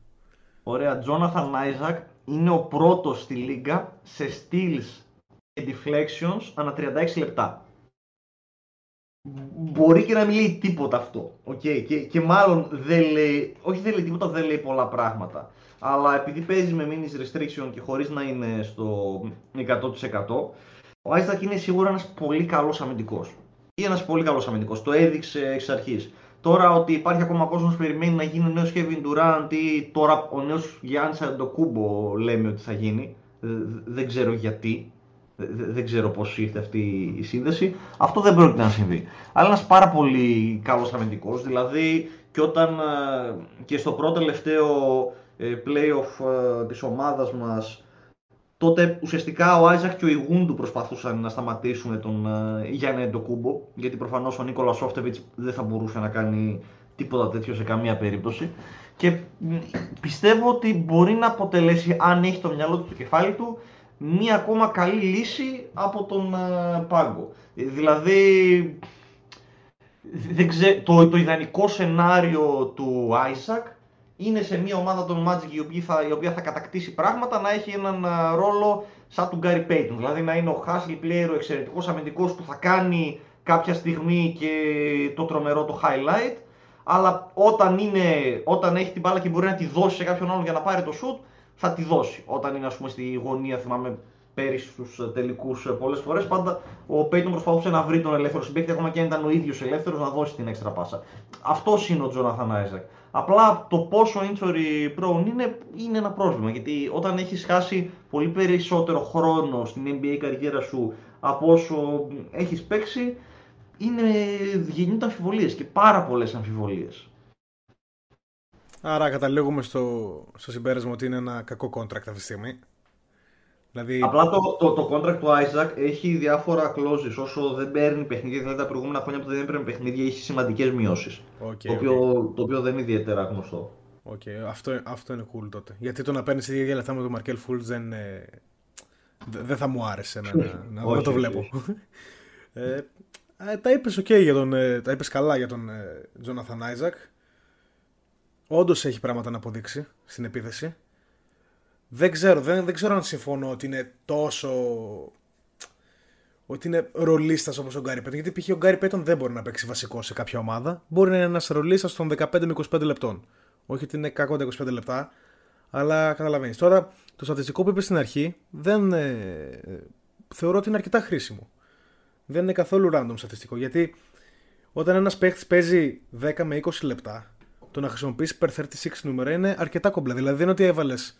Ωραία, Jonathan Isaac είναι ο πρώτος στη λίγα σε steals και deflections ανά 36 λεπτά μπορεί και να μην λέει τίποτα αυτό. Okay? Και, και μάλλον δεν λέει, όχι δεν λέει τίποτα, δεν λέει πολλά πράγματα. Αλλά επειδή παίζει με minis restriction και χωρίς να είναι στο 100%, ο Άιστακ είναι σίγουρα ένας πολύ καλός αμυντικός. Ή ένας πολύ καλός αμυντικός. Το έδειξε εξ αρχής. Τώρα ότι υπάρχει ακόμα κόσμος που περιμένει να γίνει ο νέος Kevin Durant ή τώρα ο νέος Γιάννη Αντοκούμπο λέμε ότι θα γίνει. Δεν ξέρω γιατί δεν ξέρω πώς ήρθε αυτή η σύνδεση. Αυτό δεν πρόκειται να συμβεί. Αλλά ένας πάρα πολύ καλός αμυντικός, δηλαδή και όταν ε, και στο πρώτο τελευταίο ε, playoff ε, της ομάδας μας τότε ουσιαστικά ο Άιζακ και ο Ιγούντου προσπαθούσαν να σταματήσουν τον Γιάννη Εντοκούμπο γιατί προφανώς ο Νίκολας Σόφτεβιτς δεν θα μπορούσε να κάνει τίποτα τέτοιο σε καμία περίπτωση και πιστεύω ότι μπορεί να αποτελέσει αν έχει το μυαλό του το κεφάλι του μία ακόμα καλή λύση από τον uh, πάγκο. Δηλαδή, δεν το, το ιδανικό σενάριο του Isaac είναι σε μια ομάδα των Magic η οποία θα, η οποία θα κατακτήσει πράγματα να έχει έναν uh, ρόλο σαν του Gary Payton. Δηλαδή να είναι ο Hasley Player, ο εξαιρετικός αμυντικός που θα κάνει κάποια στιγμή και το τρομερό το highlight αλλά όταν, είναι, όταν έχει την μπάλα και μπορεί να τη δώσει σε κάποιον άλλον για να πάρει το shoot θα τη δώσει. Όταν είναι ας πούμε στη γωνία, θυμάμαι πέρυσι στους τελικούς ε, πολλές φορές, πάντα ο Πέιτον προσπαθούσε να βρει τον ελεύθερο συμπέκτη, ακόμα και αν ήταν ο ίδιος ελεύθερος, να δώσει την έξτρα πάσα. Αυτός είναι ο Τζόναθαν Άιζακ. Απλά το πόσο injury prone είναι, είναι ένα πρόβλημα. Γιατί όταν έχεις χάσει πολύ περισσότερο χρόνο στην NBA καριέρα σου από όσο έχεις παίξει, είναι, γεννιούνται αμφιβολίες και πάρα πολλές αμφιβολίες. Άρα καταλήγουμε στο, στο συμπέρασμα ότι είναι ένα κακό contract αυτή τη στιγμή. Δηλαδή... Απλά το, το, το contract του Isaac έχει διάφορα clauses. Όσο δεν παίρνει παιχνίδια, δηλαδή τα προηγούμενα χρόνια που δεν έπαιρνε παιχνίδια, έχει σημαντικές μειώσεις. Okay, το, οποίο, το οποίο δεν είναι ιδιαίτερα γνωστό. Okay, αυτό, αυτό είναι cool τότε. Γιατί το να παίρνεις η ίδια λεφτά με τον Μαρκέλ Φούλτ δεν, ε, δεν θα μου άρεσε να, να, να το βλέπω. ε, τα είπες okay για τον, ε, τα είπες καλά για τον Τζόναθαν ε, Άιζακ. Όντως έχει πράγματα να αποδείξει στην επίθεση. Δεν ξέρω, δεν, δεν ξέρω αν συμφωνώ ότι είναι τόσο. Ότι είναι ρολίστας όπως ο Γκάρι Πέτον. Γιατί π.χ. ο Γκάρι Πέτον δεν μπορεί να παίξει βασικό σε κάποια ομάδα. Μπορεί να είναι ένας ρολίστας των 15 με 25 λεπτών. Όχι ότι είναι κακό τα 25 λεπτά, Αλλά καταλαβαίνεις. Τώρα, το στατιστικό που είπε στην αρχή δεν. Ε, θεωρώ ότι είναι αρκετά χρήσιμο. Δεν είναι καθόλου random στατιστικό. Γιατί όταν ένας παίχτη παίζει 10 με 20 λεπτά, το να χρησιμοποιήσεις per 36 νούμερα είναι αρκετά κομπλέ. Δηλαδή δεν είναι ότι έβαλες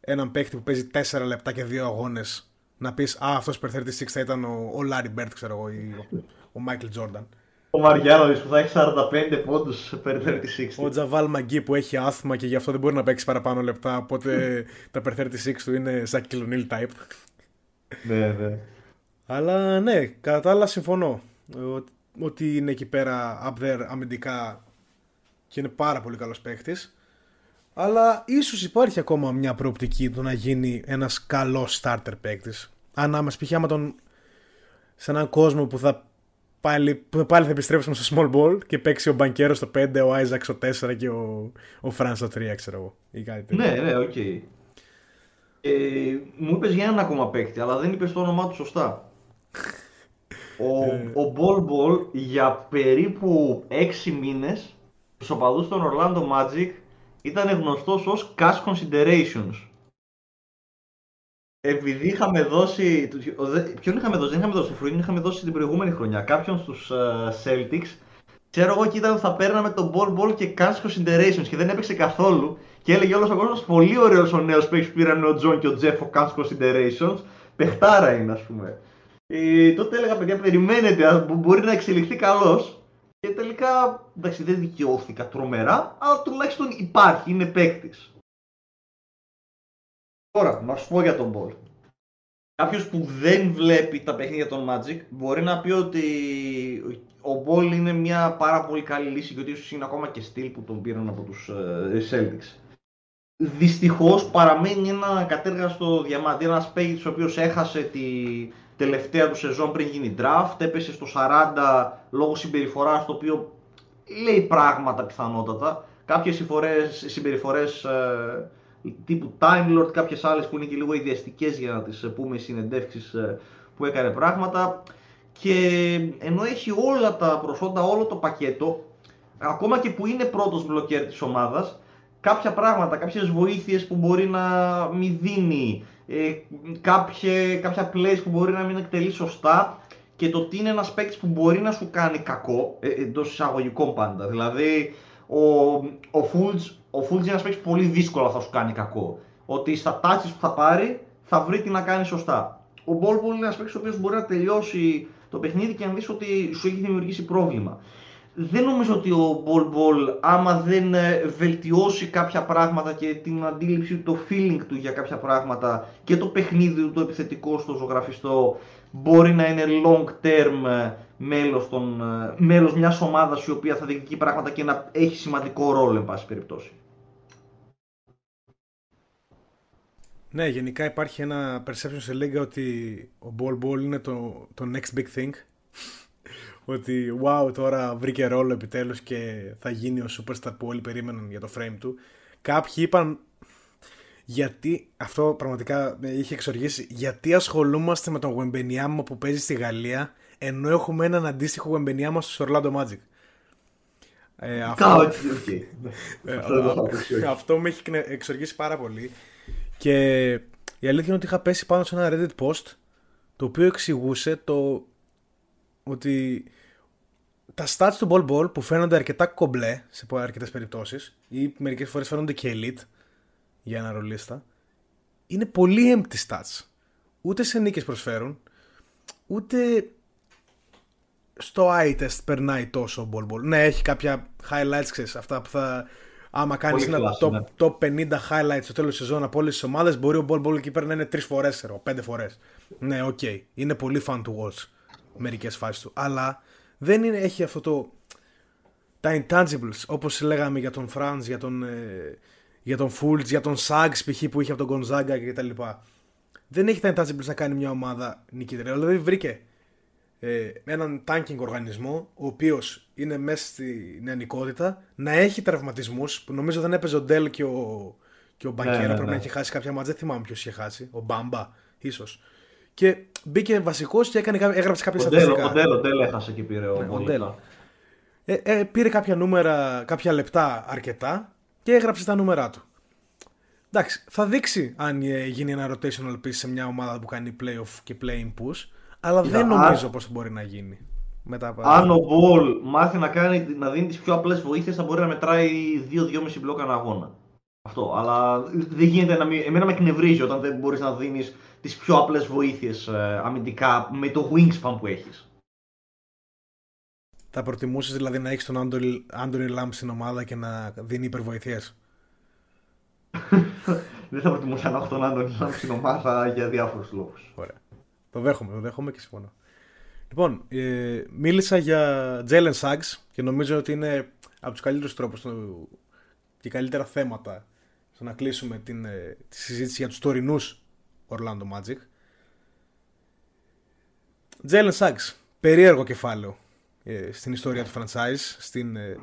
έναν παίχτη που παίζει 4 λεπτά και 2 αγώνες να πεις Α, αυτός per 36 θα ήταν ο, ο Larry Bird, ξέρω εγώ, ή ο, ο Michael Jordan. Ο Μαριάνο που θα έχει 45 πόντους per 36. Ο Τζαβάλ Μαγκί που έχει άθμα και γι' αυτό δεν μπορεί να παίξει παραπάνω λεπτά. Οπότε τα per 36 του είναι σαν Kilonil type. ναι, ναι. Αλλά ναι, κατά τα άλλα συμφωνώ. Ότι είναι εκεί πέρα up there αμυντικά και είναι πάρα πολύ καλός παίχτη. Αλλά ίσως υπάρχει ακόμα μια προοπτική του να γίνει ένας καλός starter παίκτης. Ανάμεσα π.χ. άμα τον. σε έναν κόσμο που θα πάλι, πάλι θα επιστρέψουμε στο small ball και παίξει ο Μπανκέρο στο 5, ο Άιζακ στο 4 και ο, ο Φρανζ στο 3, ξέρω εγώ. Ή κάτι ναι, ναι, OK. Okay. Ε, μου είπες για ένα ακόμα παίκτη, αλλά δεν είπες το όνομά του σωστά. ο, ε. ο Bol Bol για περίπου 6 μήνες στους οπαδούς των Orlando Magic ήταν γνωστός ως Cash Considerations. Επειδή είχαμε δώσει. Ποιον είχαμε δώσει, δεν είχαμε δώσει Φρουίν, είχαμε δώσει την προηγούμενη χρονιά. Κάποιον στους ε, Celtics. Ξέρω εγώ και ήταν ότι θα παίρναμε τον Bol Bol και Cash Considerations και δεν έπαιξε καθόλου. Και έλεγε όλος ο κόσμος πολύ ωραίος ο νέος παίκτης που πήραν ο Τζον και ο Τζέφ ο Cash Considerations. Παιχτάρα είναι, ας πούμε. Ε, τότε έλεγα παιδιά, περιμένετε, μπορεί να εξελιχθεί καλά. Και τελικά εντάξει, δεν δικαιώθηκα τρομερά, αλλά τουλάχιστον υπάρχει, είναι παίκτης. Τώρα, να σου πω για τον Ball. Κάποιος που δεν βλέπει τα παιχνίδια των Magic μπορεί να πει ότι ο Ball είναι μια πάρα πολύ καλή λύση και ότι ίσως είναι ακόμα και στυλ που τον πήραν από τους uh, Celtics. Δυστυχώς παραμένει ένα κατέργαστο διαμάντι, ένας παίκτης ο οποίος έχασε τη τελευταία του σεζόν πριν γίνει draft, έπεσε στο 40 λόγω συμπεριφοράς το οποίο λέει πράγματα πιθανότατα. Κάποιες συμπεριφορές ε, τύπου Time Lord, κάποιες άλλες που είναι και λίγο ιδιαστικές για να τις πούμε συνεντεύξεις ε, που έκανε πράγματα και ενώ έχει όλα τα προσόντα, όλο το πακέτο ακόμα και που είναι πρώτος μπλοκέρ της ομάδας κάποια πράγματα, κάποιες βοήθειες που μπορεί να μην δίνει ε, κάποια, κάποια plays που μπορεί να μην εκτελεί σωστά και το ότι είναι ένας παίκτης που μπορεί να σου κάνει κακό ε, εντός εισαγωγικών πάντα. Δηλαδή, ο, ο Fultz, ο Fultz είναι ένας παίκτης που πολύ δύσκολα θα σου κάνει κακό. Ότι στα touches που θα πάρει θα βρει τι να κάνει σωστά. Ο Μπόλμπολ είναι ένας παίκτης ο οποίος μπορεί να τελειώσει το παιχνίδι και να δεις ότι σου έχει δημιουργήσει πρόβλημα δεν νομίζω ότι ο Μπολ Μπολ άμα δεν ε, βελτιώσει κάποια πράγματα και την αντίληψη του, το feeling του για κάποια πράγματα και το παιχνίδι του το επιθετικό στο ζωγραφιστό μπορεί να είναι long term ε, μέλος, των, ε, μέλος μιας ομάδας η οποία θα διεκδικεί πράγματα και να έχει σημαντικό ρόλο εν πάση περιπτώσει. Ναι, γενικά υπάρχει ένα perception σε λίγα ότι ο Ball Ball είναι το, το next big thing ότι wow τώρα βρήκε ρόλο επιτέλους και θα γίνει ο superstar που όλοι περίμεναν για το frame του. Κάποιοι είπαν γιατί, αυτό πραγματικά με είχε εξοργήσει, γιατί ασχολούμαστε με τον Γουεμπενιάμα που παίζει στη Γαλλία ενώ έχουμε έναν αντίστοιχο Γουεμπενιάμα στο Orlando Magic. Ε, αυτό, ε, αυτό με έχει εξοργήσει πάρα πολύ και η αλήθεια είναι ότι είχα πέσει πάνω σε ένα Reddit post το οποίο εξηγούσε το ότι τα stats του Ball Ball που φαίνονται αρκετά κομπλέ σε αρκετές περιπτώσεις ή μερικές φορές φαίνονται και elite για ένα ρολίστα, είναι πολύ empty stats. Ούτε σε νίκες προσφέρουν, ούτε στο eye test περνάει τόσο ο Bol Bol. Ναι, έχει κάποια highlights, ξέρεις, αυτά που θα. Άμα κάνεις ένα top, ναι. top 50 highlights στο τέλος της σεζόν από όλες τις ομάδες, μπορεί ο Bol Bol εκεί πέρα να είναι τρεις φορές, πέντε φορές. Ναι, OK. Okay. Είναι πολύ fun to watch μερικές φάσεις του. Αλλά δεν είναι, έχει αυτό το. Τα intangibles, όπως λέγαμε για τον Franz, για τον, ε, για τον Fultz, για τον Suggs π.χ. που είχε από τον Gonzaga κτλ. Δεν έχει τα intangibles να κάνει μια ομάδα νικήτρια. Δηλαδή βρήκε ε, έναν tanking οργανισμό, ο οποίος είναι μέσα στη νεανικότητα, να έχει τραυματισμούς που νομίζω δεν έπαιζε ο Ντέλ και ο, και ο Μπακέρα. Ναι, ναι, πρέπει να ναι. έχει χάσει κάποια μάτζα. Δεν θυμάμαι ποιος είχε χάσει. Ο Μπάμπα, ίσως. Και μπήκε βασικός και έκανε, έγραψε κάποια στατιστικά. Ο Ντέλο, Ντέλο έχασε και πήρε ο ναι, ε, ε, πήρε κάποια νούμερα, κάποια λεπτά αρκετά και έγραψε τα νούμερα του. Εντάξει, θα δείξει αν ε, γίνει ένα rotational piece σε μια ομάδα που κάνει playoff και play-in push, αλλά δεν νομίζω αν... πως μπορεί να γίνει. Μετά αν ο Ball μάθει να, κάνει, να δίνει τις πιο απλές βοήθειες θα μπορεί να μετράει 2-2,5 μπλοκ ανά αγώνα. Αυτό, αλλά δεν γίνεται να μην... Εμένα με εκνευρίζει όταν δεν μπορείς να δίνεις τις πιο απλές βοήθειες ε, αμυντικά με το wingspan που έχεις. Θα προτιμούσες δηλαδή να έχεις τον Άντωνι Λάμπ στην ομάδα και να δίνει υπερβοηθείες. δεν θα προτιμούσα να έχω τον Άντωνι Λάμπ στην ομάδα για διάφορους λόγους. Ωραία. Το δέχομαι, το δέχομαι και συμφωνώ. Λοιπόν, ε, μίλησα για Jalen Suggs και νομίζω ότι είναι από τους καλύτερους τρόπους και καλύτερα θέματα στο να κλείσουμε την, ε, τη συζήτηση για τους τωρινούς Orlando Magic. Jalen Suggs, περίεργο κεφάλαιο ε, στην ιστορία του franchise, στην, ε,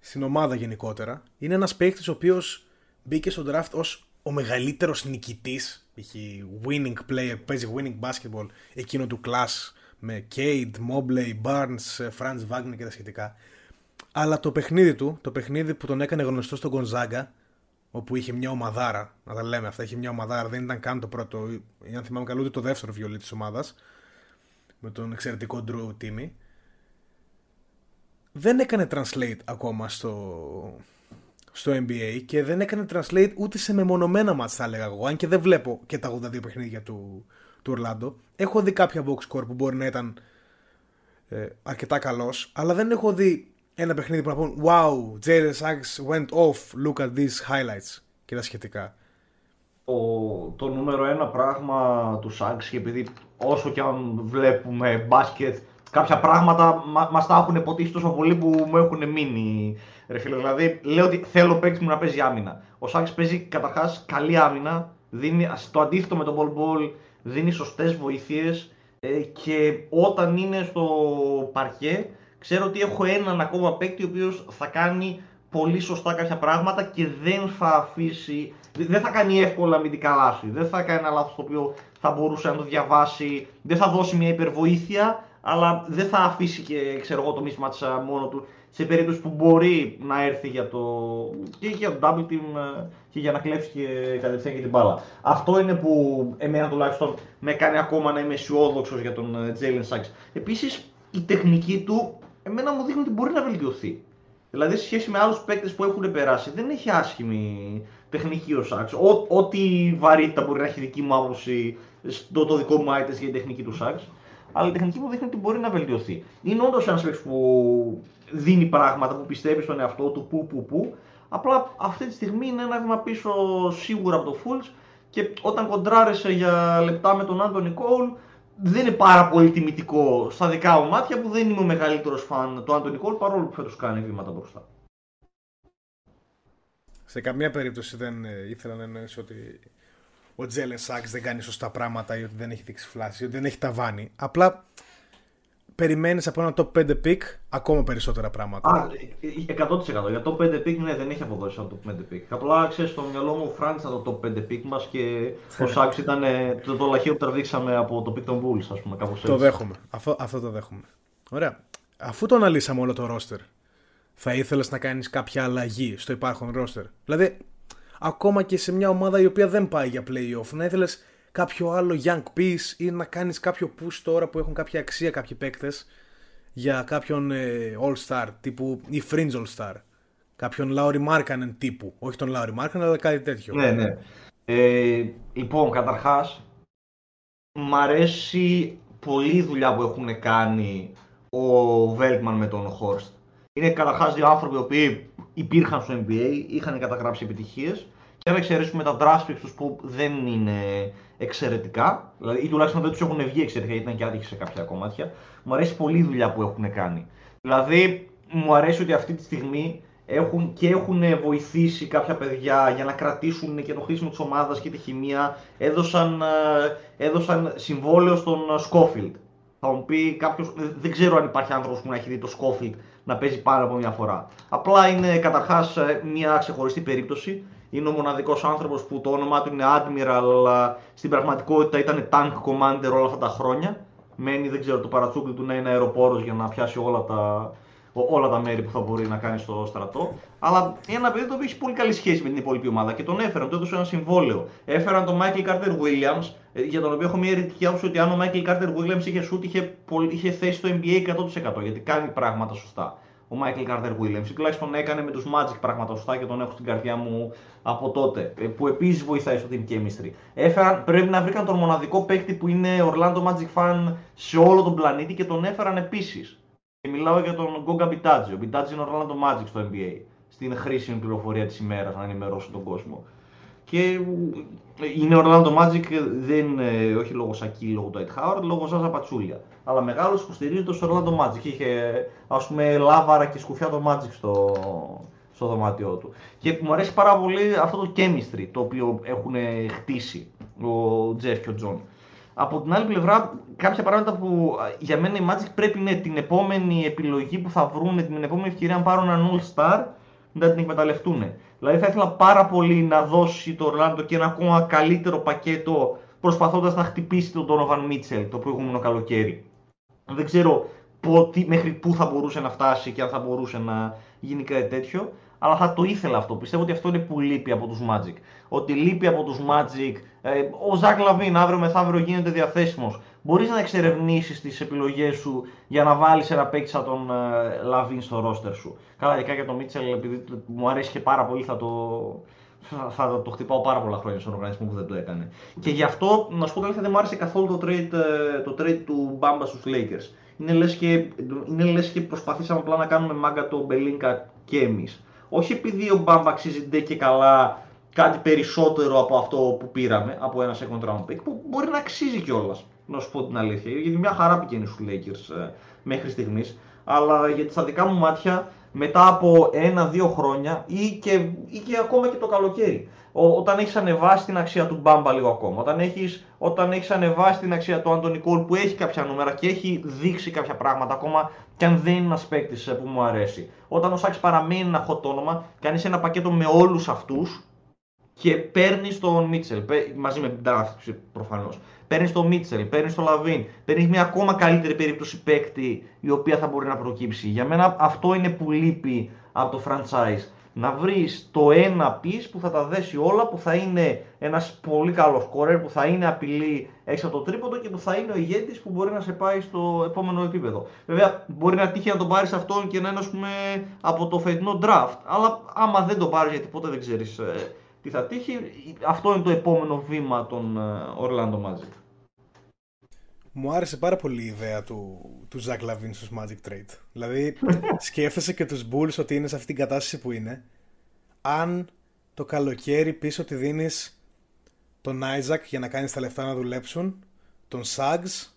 στην ομάδα γενικότερα. Είναι ένας παίκτης ο οποίος μπήκε στο draft ως ο μεγαλύτερος νικητής, έχει winning player, παίζει winning basketball, εκείνο του class με Cade, Mobley, Barnes, Franz Wagner και τα σχετικά. Αλλά το παιχνίδι του, το παιχνίδι που τον έκανε γνωστό στον Gonzaga, όπου είχε μια ομαδάρα, να τα λέμε αυτά, είχε μια ομαδάρα, δεν ήταν καν το πρώτο, ή αν θυμάμαι καλά, ούτε το δεύτερο βιολί της ομάδας, με τον εξαιρετικό Drew Timmy, δεν έκανε translate ακόμα στο, στο NBA και δεν έκανε translate ούτε σε μεμονωμένα μάτς θα έλεγα εγώ, αν και δεν βλέπω και τα 82 παιχνίδια του, του Orlando. Έχω δει κάποια box score που μπορεί να ήταν ε, αρκετά καλός, αλλά δεν έχω δει ένα παιχνίδι που να πούν Wow, Jalen Suggs went off, look at these highlights και τα σχετικά. Ο, το νούμερο ένα πράγμα του Suggs και επειδή όσο και αν βλέπουμε μπάσκετ κάποια πράγματα μα, μας τα έχουν ποτίσει τόσο πολύ που μου έχουν μείνει. Ρε φίλε, δηλαδή λέω ότι θέλω παίκτης μου να παίζει άμυνα. Ο Suggs παίζει καταρχάς καλή άμυνα, δίνει, το αντίθετο με τον ball ball, δίνει σωστές βοήθειες ε, και όταν είναι στο παρκέ ξέρω ότι έχω έναν ακόμα παίκτη ο οποίος θα κάνει πολύ σωστά κάποια πράγματα και δεν θα αφήσει, δεν θα κάνει εύκολα αμυντικά λάθη. Δεν θα κάνει ένα λάθος το οποίο θα μπορούσε να το διαβάσει, δεν θα δώσει μια υπερβοήθεια, αλλά δεν θα αφήσει και ξέρω εγώ, το mismatch μόνο του σε περίπτωση που μπορεί να έρθει για το, και για το double team ε, και για να κλέψει και κατευθείαν και την μπάλα. Αυτό είναι που εμένα τουλάχιστον με κάνει ακόμα να είμαι αισιόδοξος για τον ε, Jalen Sachs. Επίσης η τεχνική του εμένα μου δείχνει ότι μπορεί να βελτιωθεί. Δηλαδή, σε σχέση με άλλους παίκτες που έχουν περάσει, δεν έχει άσχημη τεχνική ο Σάξ. Ό,τι βαρύτητα μπορεί να έχει δική μου άποψη στο το δικό μου άιτες για την τεχνική του Σάξ. Αλλά η τεχνική μου δείχνει ότι μπορεί να βελτιωθεί. Είναι όντως ένας παίκτης που δίνει πράγματα, που πιστεύει στον εαυτό του, που, που, που. Απλά αυτή τη στιγμή είναι ένα βήμα πίσω σίγουρα από το Fools και όταν κοντράρεσαι για λεπτά με τον Άντωνι Κόουλ, δεν είναι πάρα πολύ τιμητικό στα δικά μου μάτια που δεν είμαι ο μεγαλύτερος φαν του Άντωνι Κόλ παρόλο που φέτος κάνει βήματα μπροστά. Σε καμία περίπτωση δεν ε, ήθελα να εννοήσω ότι ο Τζέλεν Σάξ δεν κάνει σωστά πράγματα ή ότι δεν έχει δείξει φλάση ή ότι δεν έχει ταβάνι. Απλά περιμένεις από ένα top 5 pick ακόμα περισσότερα πράγματα. Α, 100%. Για top 5 pick ναι, δεν έχει αποδώσει ένα top 5 pick. Απλά ξέρεις, στο μυαλό μου ήταν το top 5 pick μας και ο Σάξ ήταν το, το λαχείο που τραβήξαμε από το pick των Bulls, ας πούμε. Κάπως έτσι. Το δέχομαι. Αυτό, αυτό το δέχομαι. Ωραία. Αφού το αναλύσαμε όλο το roster, θα ήθελες να κάνεις κάποια αλλαγή στο υπάρχον roster; Δηλαδή, ακόμα και σε μια ομάδα η οποία δεν πάει για playoff, να ήθελες κάποιο άλλο young piece ή να κάνεις κάποιο push τώρα που έχουν κάποια αξία κάποιοι παίκτες για κάποιον ε, all-star τύπου ή fringe all-star. Κάποιον Λάουρι Μάρκανεν τύπου. Όχι τον Λάουρι Μάρκανεν, αλλά κάτι τέτοιο. Ναι, ναι. Ε, λοιπόν, καταρχάς, μ' αρέσει πολύ η δουλειά που έχουν κάνει ο Βέλτμαν με τον Χόρστ. Είναι καταρχάς δύο άνθρωποι οι οποίοι υπήρχαν στο NBA, είχαν καταγράψει επιτυχίες και αν εξαιρέσουμε τα draft του που δεν είναι εξαιρετικά, δηλαδή, ή τουλάχιστον δεν τους έχουν βγει εξαιρετικά γιατί ήταν και άτυχοι σε κάποια κομμάτια. Μου αρέσει πολύ η δουλειά που έχουν κάνει. Δηλαδή, μου αρέσει ότι αυτή τη στιγμή έχουν και έχουν βοηθήσει κάποια παιδιά για να κρατήσουν και το χρήσιμο της ομάδας και τη χημεία. Έδωσαν, ε, έδωσαν συμβόλαιο στον Σκόφιλντ. Θα μου πει κάποιο, δεν ξέρω αν υπάρχει άνθρωπος που να έχει δει το Σκόφιλντ να παίζει πάρα από μια φορά. Απλά είναι καταρχάς ε, μια ξεχωριστή περίπτωση είναι ο μοναδικός άνθρωπος που το όνομά του είναι Admiral, αλλά στην πραγματικότητα ήταν Tank Commander όλα αυτά τα χρόνια. Μένει, δεν ξέρω, το παρατσούκλι του να είναι αεροπόρος για να πιάσει όλα τα, όλα τα μέρη που θα μπορεί να κάνει στο στρατό. Αλλά είναι ένα παιδί το οποίο έχει πολύ καλή σχέση με την υπόλοιπη ομάδα και τον έφεραν, του έδωσε ένα συμβόλαιο. Έφεραν τον Michael Carter Williams, ε, για τον οποίο έχω μια ερετική άποψη ότι αν ο Michael Carter Williams είχε σουτ, είχε, είχε θέση στο NBA 100% γιατί κάνει πράγματα σωστά. Ο Michael Carter Williams, τουλάχιστον έκανε με τους Magic πράγματα σωστά και τον έχω στην καρδιά μου από τότε. Ε, που επίσης βοηθάει στο team chemistry. Έφεραν, πρέπει να βρήκαν τον μοναδικό παίκτη που είναι Orlando Magic fan σε όλο τον πλανήτη και τον έφεραν επίσης. Και μιλάω για τον Γκόγκα Μπιτάτζι. Ο Μπιτάτζι είναι Orlando Magic στο NBA. Στην χρήσιμη πληροφορία της ημέρας να ενημερώσω τον κόσμο. Και είναι Orlando Magic, δεν, όχι λόγω Shaq, λόγω του Howard, λόγω Ζάζα Πατσούλια. Αλλά μεγάλος υποστηρικτής των Orlando Magic. Είχε ας πούμε λάβαρα και σκουφιά το Magic στο, στο δωμάτιό του. Και μου αρέσει πάρα πολύ αυτό το chemistry το οποίο έχουν χτίσει ο Τζεφ και ο Τζον. Από την άλλη πλευρά, κάποια πράγματα που για μένα η Magic πρέπει είναι την επόμενη επιλογή που θα βρουν, την επόμενη ευκαιρία να πάρουν έναν All-Star, να την εκμεταλλευτούν. Δηλαδή θα ήθελα πάρα πολύ να δώσει το Orlando και ένα ακόμα καλύτερο πακέτο προσπαθώντας να χτυπήσει τον Donovan Mitchell το προηγούμενο καλοκαίρι. Δεν ξέρω μέχρι πού θα μπορούσε να φτάσει και αν θα μπορούσε να γίνει κάτι τέτοιο αλλά θα το ήθελα αυτό. Πιστεύω ότι αυτό είναι που λείπει από τους Magic. Ότι λείπει από τους Magic. Ε, ο Ζακ Λαβίν αύριο μεθαύριο γίνεται διαθέσιμος. Μπορείς να εξερευνήσεις τις επιλογές σου για να βάλεις ένα παίκτη σαν τον ε, Λαβίν στο ρόστερ σου. Καλά, ειδικά για τον Μίτσελ, επειδή μου αρέσει και πάρα πολύ, θα το, θα το χτυπάω πάρα πολλά χρόνια στον οργανισμό που δεν το έκανε. Και γι' αυτό, να σου πω καλή, δεν μου άρεσε καθόλου το trade, ε, το trade του Μπάμπα στους Lakers. Είναι λες, και, είναι λες και προσπαθήσαμε απλά να κάνουμε μάγκα το Πελίνκα και εμείς. Όχι επειδή ο Μπάμπα αξίζει ντε και καλά κάτι περισσότερο από αυτό που πήραμε, από ένα second round pick, που μπορεί να αξίζει κιόλας, να σου πω την αλήθεια. Γιατί μια χαρά πηγαίνεις στους Lakers ε, μέχρι στιγμής. Αλλά γιατί στα δικά μου μάτια, μετά από ένα-δύο χρόνια ή και, ή και ακόμα και το καλοκαίρι, όταν έχεις ανεβάσει την αξία του Μπάμπα λίγο ακόμα, όταν έχεις όταν έχεις ανεβάσει την αξία του Άντωνι Κόλ που έχει κάποια νούμερα και έχει δείξει κάποια πράγματα ακόμα και αν δεν είναι ένας παίκτης ε, που μου αρέσει. Όταν ο Σάξ παραμένει ένα hot όνομα, κάνεις ένα πακέτο με όλους αυτούς και παίρνεις τον Μίτσελ μαζί με την Draft προφανώς. Παίρνεις τον Μίτσελ, παίρνεις τον Λαβίν, παίρνεις μια ακόμα καλύτερη περίπτωση παίκτη η οποία θα μπορεί να προκύψει. Για μένα αυτό είναι που λείπει από το franchise να βρεις το ένα piece που θα τα δέσει όλα, που θα είναι ένας πολύ καλός σκόρερ, που θα είναι απειλή έξω από το τρίποντο και που θα είναι ο ηγέτης που μπορεί να σε πάει στο επόμενο επίπεδο. Βέβαια, μπορεί να τύχει να τον πάρεις αυτόν και να είναι πούμε, από το φετινό draft, αλλά άμα δεν το πάρεις γιατί ποτέ δεν ξέρεις ε, τι θα τύχει, αυτό είναι το επόμενο βήμα των ε, Orlando Magic. Μου άρεσε πάρα πολύ η ιδέα του, του Zach Lavin στους Magic Trade. Δηλαδή, σκέφτεσαι και τους Bulls ότι είναι σε αυτή την κατάσταση που είναι. Αν το καλοκαίρι πίσω ότι δίνεις τον Isaac για να κάνεις τα λεφτά να δουλέψουν, τον Suggs,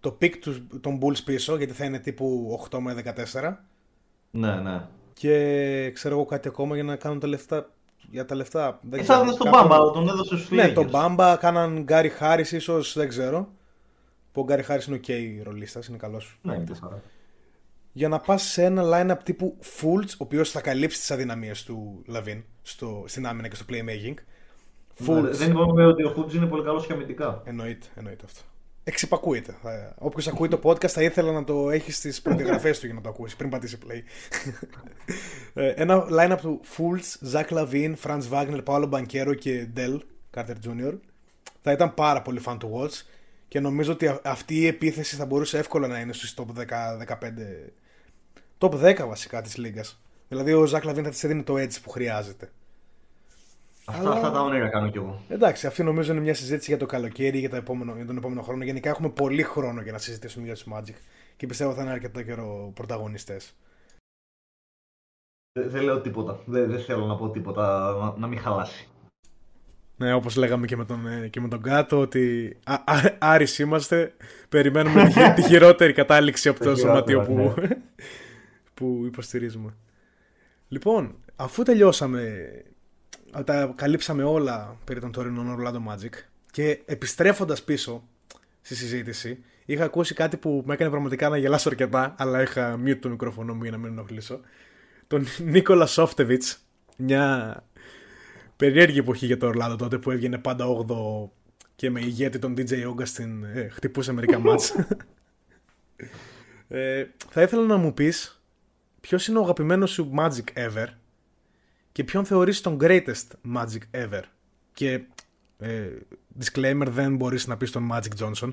το pick τους, των Bulls πίσω, γιατί θα είναι τύπου 8 με 14. Ναι, ναι. Και ξέρω εγώ κάτι ακόμα για να κάνουν τα λεφτά για τα λεφτά. Δεν ε, θα τον Μπάμπα, τον έδωσε στους Ναι, τον Μπάμπα, κάναν Γκάρι Χάρις, ίσως δεν ξέρω. Που ο Γκάρι Χάρις είναι ok ρολίστας, είναι καλός. Ναι, για να πας σε ένα line-up τύπου Fultz, ο οποίος θα καλύψει τις αδυναμίες του Λαβίν στην άμυνα και στο playmaking. Ναι, δεν είπαμε ότι ο Fultz είναι πολύ καλός και αμυντικά. Εννοείται, εννοείται αυτό. Εξυπακούεται. Όποιος ακούει το podcast θα ήθελα να το έχει στις προδιαγραφέ του για να το ακούσει πριν πατήσει play. Ε, ένα line-up του Fultz, Zach Lavin, Franz Wagner, Paolo Banquero και Dell Carter Jr. Θα ήταν πάρα πολύ fun to watch και νομίζω ότι αυτή η επίθεση θα μπορούσε εύκολα να είναι στους top 10, 15 top 10 βασικά της λίγας δηλαδή ο Ζακ Λαβίν θα της έδινε το edge που χρειάζεται Αυτά, Αλλά... τα όνειρα κάνω κι εγώ. Εντάξει, αυτή νομίζω είναι μια συζήτηση για το καλοκαίρι για, το επόμενο, για τον επόμενο χρόνο. Γενικά έχουμε πολύ χρόνο για να συζητήσουμε για τους Magic και πιστεύω θα είναι αρκετό καιρό πρωταγωνιστές. Δεν, λέω τίποτα. Δεν, δεν θέλω να πω τίποτα να, να μην χαλάσει. Ναι, όπως λέγαμε και με τον, ε, και με τον Κάτω, ότι α, είμαστε, περιμένουμε τη, τη χειρότερη κατάληξη από το σωματείο που, ναι. που υποστηρίζουμε. Λοιπόν, αφού τελειώσαμε, τα καλύψαμε όλα περί των τωρινών Orlando Magic και επιστρέφοντας πίσω στη συζήτηση, είχα ακούσει κάτι που με έκανε πραγματικά να γελάσω αρκετά, αλλά είχα mute το μικρόφωνο μου για να μην ενοχλήσω. Τον Νίκολας Σόφτεβιτς, μια περίεργη εποχή για το Ορλάντο τότε που έβγαινε πάντα 8 και με ηγέτη τον DJ Augustin ε, χτυπούσε μερικά μάτς. ε, θα ήθελα να μου πεις ποιος είναι ο αγαπημένος σου Magic ever; Και ποιον θεωρείς τον greatest Magic ever; Και ε, disclaimer δεν μπορείς να πεις τον Magic Johnson.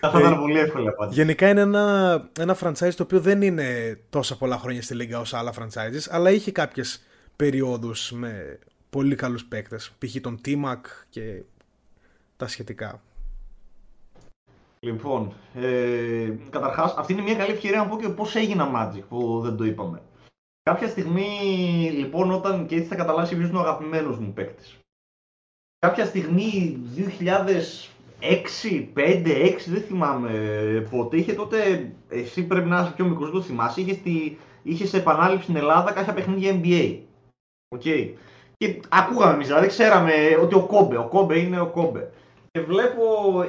Αυτό ήταν πολύ εύκολο απάντηση. Γενικά είναι ένα, ένα franchise το οποίο δεν είναι τόσα πολλά χρόνια στη Λίγκα όσο άλλα franchises, αλλά είχε κάποιες περιόδους με πολύ καλούς παίκτες. Π.χ. τον T-Mac και τα σχετικά. Λοιπόν, ε, καταρχάς αυτή είναι μια καλή ευκαιρία να πω και πώς έγινα Magic που δεν το είπαμε. Κάποια στιγμή, λοιπόν, όταν και έτσι θα καταλάβεις ποιος είναι ο αγαπημένος μου παίκτης. Κάποια στιγμή, 2006, 5, 6, δεν θυμάμαι πότε, είχε τότε, εσύ πρέπει να είσαι πιο μικρός, το θυμάσαι, είχε, στη, είχε σε επανάληψη στην Ελλάδα κάποια παιχνίδια NBA. Okay. Και ακούγαμε εμείς, δηλαδή ξέραμε ότι ο Κόμπε, ο Κόμπε είναι ο Κόμπε. Και βλέπω,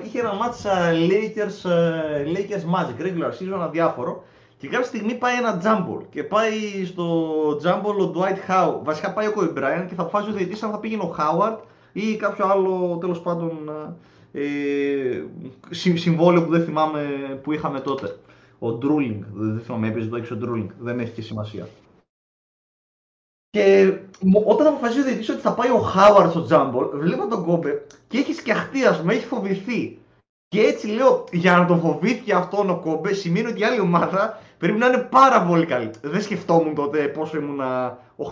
είχε ένα μάτσα Lakers, ε, Lakers Magic, regular season, αδιάφορο. Και κάποια στιγμή πάει ένα τζάμπολ και πάει στο τζάμπολ ο Dwight Howe. Βασικά πάει ο Kobe Bryant και θα αποφάσισε ο διαιτητής αν θα πήγαινε ο Howard ή κάποιο άλλο τέλος πάντων ε, συμβόλαιο που δεν θυμάμαι που είχαμε τότε. Ο Drooling, δεν θυμάμαι, έπαιζε το έξω ο Drooling, δεν έχει και σημασία. Και όταν αποφασίζει ο διαιτητής ότι θα πάει ο Χάουαρτ στο τζάμπολ, βλέπω τον Κόμπε και έχει σκιαχτεί, ας πούμε, έχει φοβηθεί. Και έτσι λέω, για να τον φοβήθηκε αυτόν ο Κόμπε, σημαίνει ότι η άλλη ομάδα πρέπει να είναι πάρα πολύ καλή. Δεν σκεφτόμουν τότε πόσο ήμουν 8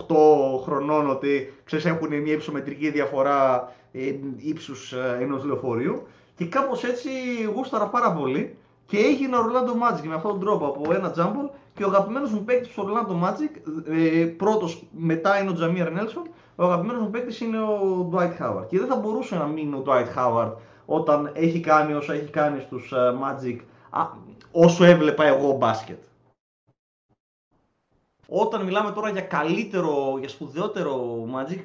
χρονών ότι ξέρεις, έχουν μια υψομετρική διαφορά ε, ύψους ε, ενός λεωφορείου. Και κάπως έτσι γούσταρα πάρα πολύ και έγινε ο Orlando Magic με αυτόν τον τρόπο από ένα τζάμπολ και ο αγαπημένος μου παίκτης του Orlando Magic, ε, πρώτος μετά είναι ο Τζαμίρ Νέλσον, ο αγαπημένος μου παίκτης είναι ο Dwight Howard. Και δεν θα μπορούσε να μείνει ο Dwight Howard όταν έχει κάνει όσα έχει κάνει στους uh, Magic α, όσο έβλεπα εγώ μπάσκετ. Όταν μιλάμε τώρα για καλύτερο, για σπουδαιότερο Magic,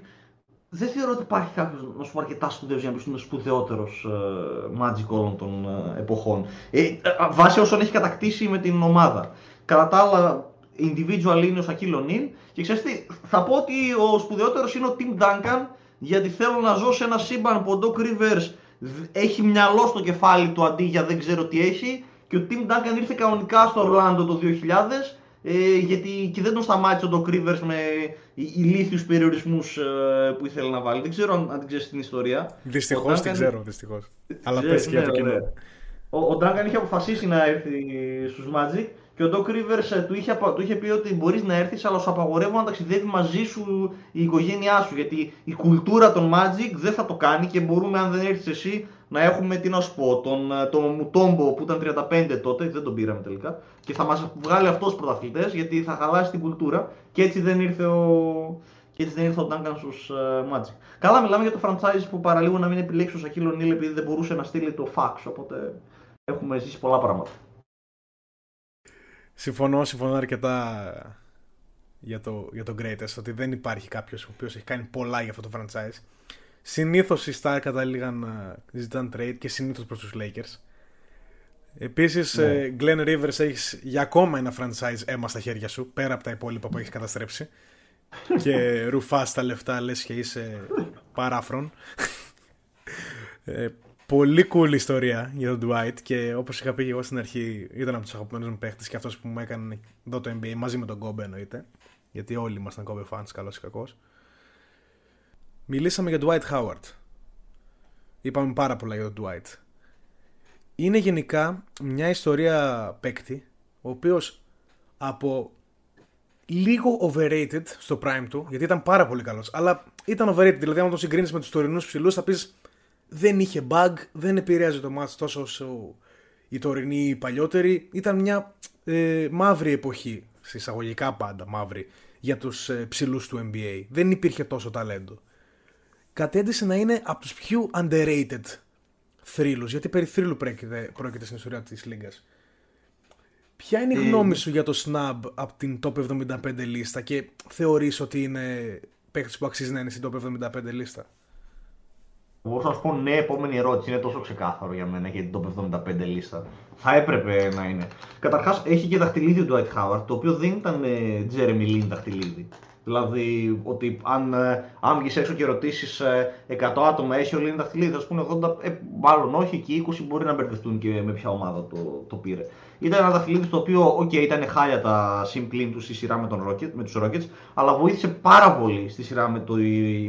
δεν θεωρώ ότι υπάρχει κάποιος να σου πω αρκετά σπουδαίος για να πεις ότι είναι σπουδαιότερος uh, Magic όλων των uh, εποχών. Ε, βάσει όσων έχει κατακτήσει με την ομάδα. Κατά τα άλλα, individual είναι ο Σακίλ Ονίν. Και ξέρεις τι, θα πω ότι ο σπουδαιότερος είναι ο Tim Duncan, γιατί θέλω να ζω σε ένα σύμπαν που ο Doc Rivers έχει μυαλό στο κεφάλι του αντί για δεν ξέρω τι έχει. Και ο Tim Duncan ήρθε κανονικά στο Ορλάντο το 2000 ε, γιατί και δεν τον σταμάτησε ο Doc Rivers με ηλίθιους περιορισμούς ε, που ήθελε να βάλει. Δεν ξέρω αν, αν την ξέρεις την ιστορία. Δυστυχώς Duncan... την ξέρω, δυστυχώς. Αλλά πες και για το κοινό. Ο, ο Duncan είχε αποφασίσει να έρθει στους Magic και ο Doc Rivers ε, του είχε, του είχε πει ότι μπορείς να έρθεις, αλλά σου απαγορεύω να ταξιδεύεις μαζί σου η οικογένειά σου. Γιατί η κουλτούρα των Magic δεν θα το κάνει και μπορούμε, αν δεν έρθεις εσύ, να έχουμε τι να σου πω. Τον, ε, τον Μουτόμπο που ήταν 35 τότε, δεν τον πήραμε τελικά, και θα μας βγάλει αυτός πρωταθλητές γιατί θα χαλάσει την κουλτούρα. Και έτσι δεν ήρθε ο, και έτσι δεν ήρθε ο Duncan στους uh, Magic. Καλά, μιλάμε για το franchise που παραλίγο να μην επιλέξει ο Σακύλο Νίλ επειδή δεν μπορούσε να στείλει το fax. Οπότε έχουμε ζήσει πολλά πράγματα. Συμφωνώ, συμφωνώ αρκετά για το, για το Greatest, ότι δεν υπάρχει κάποιος ο οποίος έχει κάνει πολλά για αυτό το franchise. Συνήθως οι Star καταλήγαν να ζητάνε trade και συνήθως προς τους Lakers. Επίσης, ναι. Ε, Glenn Rivers έχεις για ακόμα ένα franchise αίμα στα χέρια σου, πέρα από τα υπόλοιπα που έχεις καταστρέψει. και ρουφάς τα λεφτά, λες και είσαι παράφρον. Ε, Πολύ cool ιστορία για τον Dwight και όπως είχα πει εγώ στην αρχή ήταν από τους αγαπημένους μου παίχτες και αυτός που μου έκανε εδώ το NBA μαζί με τον Kobe εννοείται γιατί όλοι ήμασταν Kobe fans καλός ή κακός. Μιλήσαμε για Dwight Howard. Είπαμε πάρα πολλά για τον Dwight. Είναι γενικά μια ιστορία παίκτη ο οποίος από λίγο overrated στο prime του γιατί ήταν πάρα πολύ καλός αλλά ήταν overrated δηλαδή αν τον συγκρίνεις με τους τωρινούς ψηλούς θα πεις δεν είχε bug, δεν επηρέαζε το μάτς τόσο όσο η τωρινή η παλιότερη. Ήταν μια ε, μαύρη εποχή, συσσαγωγικά πάντα μαύρη, για τους ε, ψηλούς του NBA. Δεν υπήρχε τόσο ταλέντο. Κατέντησε να είναι από τους πιο underrated θρύλους, γιατί περί θρύλου πρόκειται, πρόκειται στην ιστορία της Λίγκας. Ποια είναι η ε, γνώμη σου για το Snub από την Top 75 λίστα και θεωρείς ότι είναι παίκτης που αξίζει να είναι στην Top 75 λίστα; Μπορώ να σου πω ναι, επόμενη ερώτηση είναι τόσο ξεκάθαρο για μένα για την top 75 λίστα. Θα έπρεπε να είναι. Καταρχάς έχει και δαχτυλίδι του Dwight Howard, το οποίο δεν ήταν ε, Jeremy Lin δαχτυλίδι. Δηλαδή, ότι αν, ε, αν βγει έξω και ρωτήσεις 100 άτομα, έχει όλοι είναι δαχτυλίδες, θα πούνε 80, ε, μάλλον όχι, και 20 μπορεί να μπερδευτούν και με ποια ομάδα το, το πήρε. Ήταν ένα δαχτυλίδι το οποίο, OK, ήταν χάλια τα συμπλήν του στη σειρά με, τον Rocket, με τους Rockets, αλλά βοήθησε πάρα πολύ στη σειρά με, το,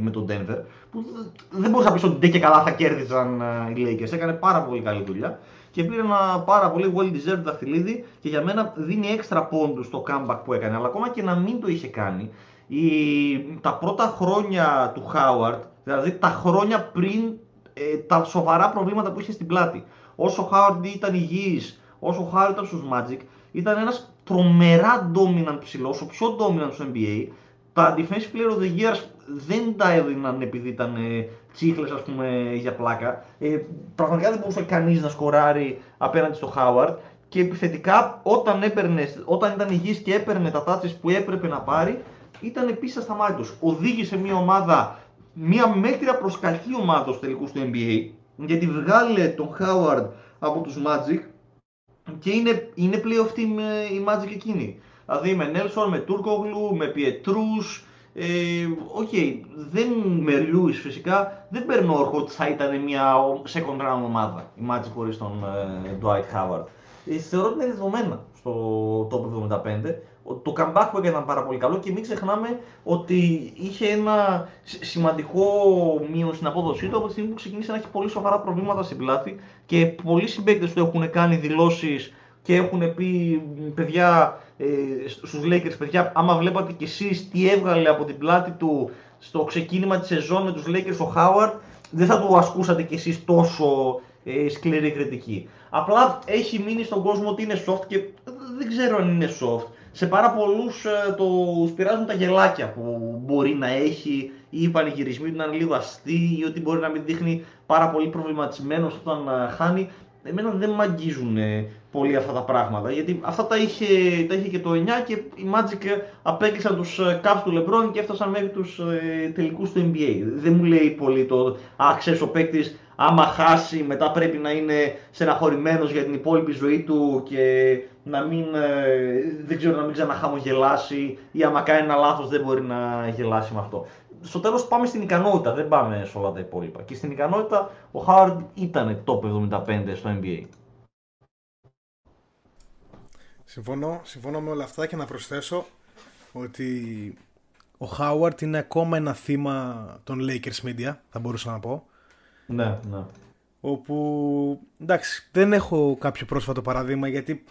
με τον Denver, που δεν μπορούσα να πεις ότι και καλά θα κέρδιζαν ε, οι Lakers. Έκανε πάρα πολύ καλή δουλειά και πήρε ένα πάρα πολύ well deserved δαχτυλίδι και για μένα δίνει έξτρα πόντους στο comeback που έκανε. Αλλά ακόμα και να μην το είχε κάνει, η, τα πρώτα χρόνια του Howard, δηλαδή τα χρόνια πριν ε, τα σοβαρά προβλήματα που είχε στην πλάτη. Όσο ο Howard ήταν υγιής, όσο ο Howard ήταν στους Magic, ήταν ένας τρομερά dominant ψηλός, ο πιο dominant στο NBA. Τα defensive player of the year δεν τα έδιναν επειδή ήταν ε, τσίχλες ας πούμε για πλάκα. Ε, πραγματικά δεν μπορούσε κανείς να σκοράρει απέναντι στο Howard και επιθετικά όταν, έπαιρνε, όταν ήταν υγιής και έπαιρνε τα τάτσες που έπρεπε να πάρει ήταν επίσης ασταμάτητος. Οδήγησε μια ομάδα, μια μέτρια προς κακή ομάδα στους τελικούς του NBA γιατί βγάλε τον Howard από τους Magic και είναι, είναι πλέον αυτή η Magic εκείνη. Δηλαδή με Nelson, με Τούρκογλου, με Πιετρούς, ε, okay, δεν με Λιούις φυσικά, δεν παίρνω όρχο ότι θα ήταν μια second round ομάδα η Magic χωρίς τον ε, Dwight Howard. Ε, θεωρώ ότι είναι δεδομένα στο top 75 το comeback που έκανε ήταν πάρα πολύ καλό και μην ξεχνάμε ότι είχε ένα σημαντικό μείον στην απόδοσή του από τη στιγμή που ξεκίνησε να έχει πολύ σοβαρά προβλήματα στην πλάτη και πολλοί συμπαίκτες του έχουν κάνει δηλώσεις και έχουν πει παιδιά ε, στους Lakers παιδιά άμα βλέπατε κι εσείς τι έβγαλε από την πλάτη του στο ξεκίνημα της σεζόν με τους Lakers ο Howard δεν θα του ασκούσατε κι εσείς τόσο ε, σκληρή κριτική. Απλά έχει μείνει στον κόσμο ότι είναι soft και δεν ξέρω αν είναι soft σε πάρα πολλούς ε, το πειράζουν τα γελάκια που μπορεί να έχει ή οι πανηγυρισμοί του να είναι λίγο αστεί ή ότι μπορεί να μην δείχνει πάρα πολύ προβληματισμένος όταν ε, χάνει. Εμένα δεν με αγγίζουν ε, πολύ αυτά τα πράγματα γιατί αυτά τα είχε, τα είχε και το 9 και οι Magic απέκλεισαν τους Caps του LeBron και έφτασαν μέχρι τους τελικούς του NBA. Δεν μου λέει πολύ το «Α, ξέρεις ο παίκτης άμα χάσει μετά πρέπει να είναι στεναχωρημένος για την υπόλοιπη ζωή του και να μην, ε, δεν ξέρω, να μην ξαναχαμογελάσει ή άμα κάνει ένα λάθος δεν μπορεί να γελάσει με αυτό. Στο τέλος πάμε στην ικανότητα, δεν πάμε σε όλα τα υπόλοιπα. Και στην ικανότητα ο Χάουαρντ ήταν top 75 στο NBA. Συμφωνώ, συμφωνώ με όλα αυτά και να προσθέσω ότι ο Χάουαρτ είναι ακόμα ένα θύμα των Lakers Media, θα μπορούσα να πω. Ναι, ναι. Όπου, εντάξει, δεν έχω κάποιο πρόσφατο παράδειγμα γιατί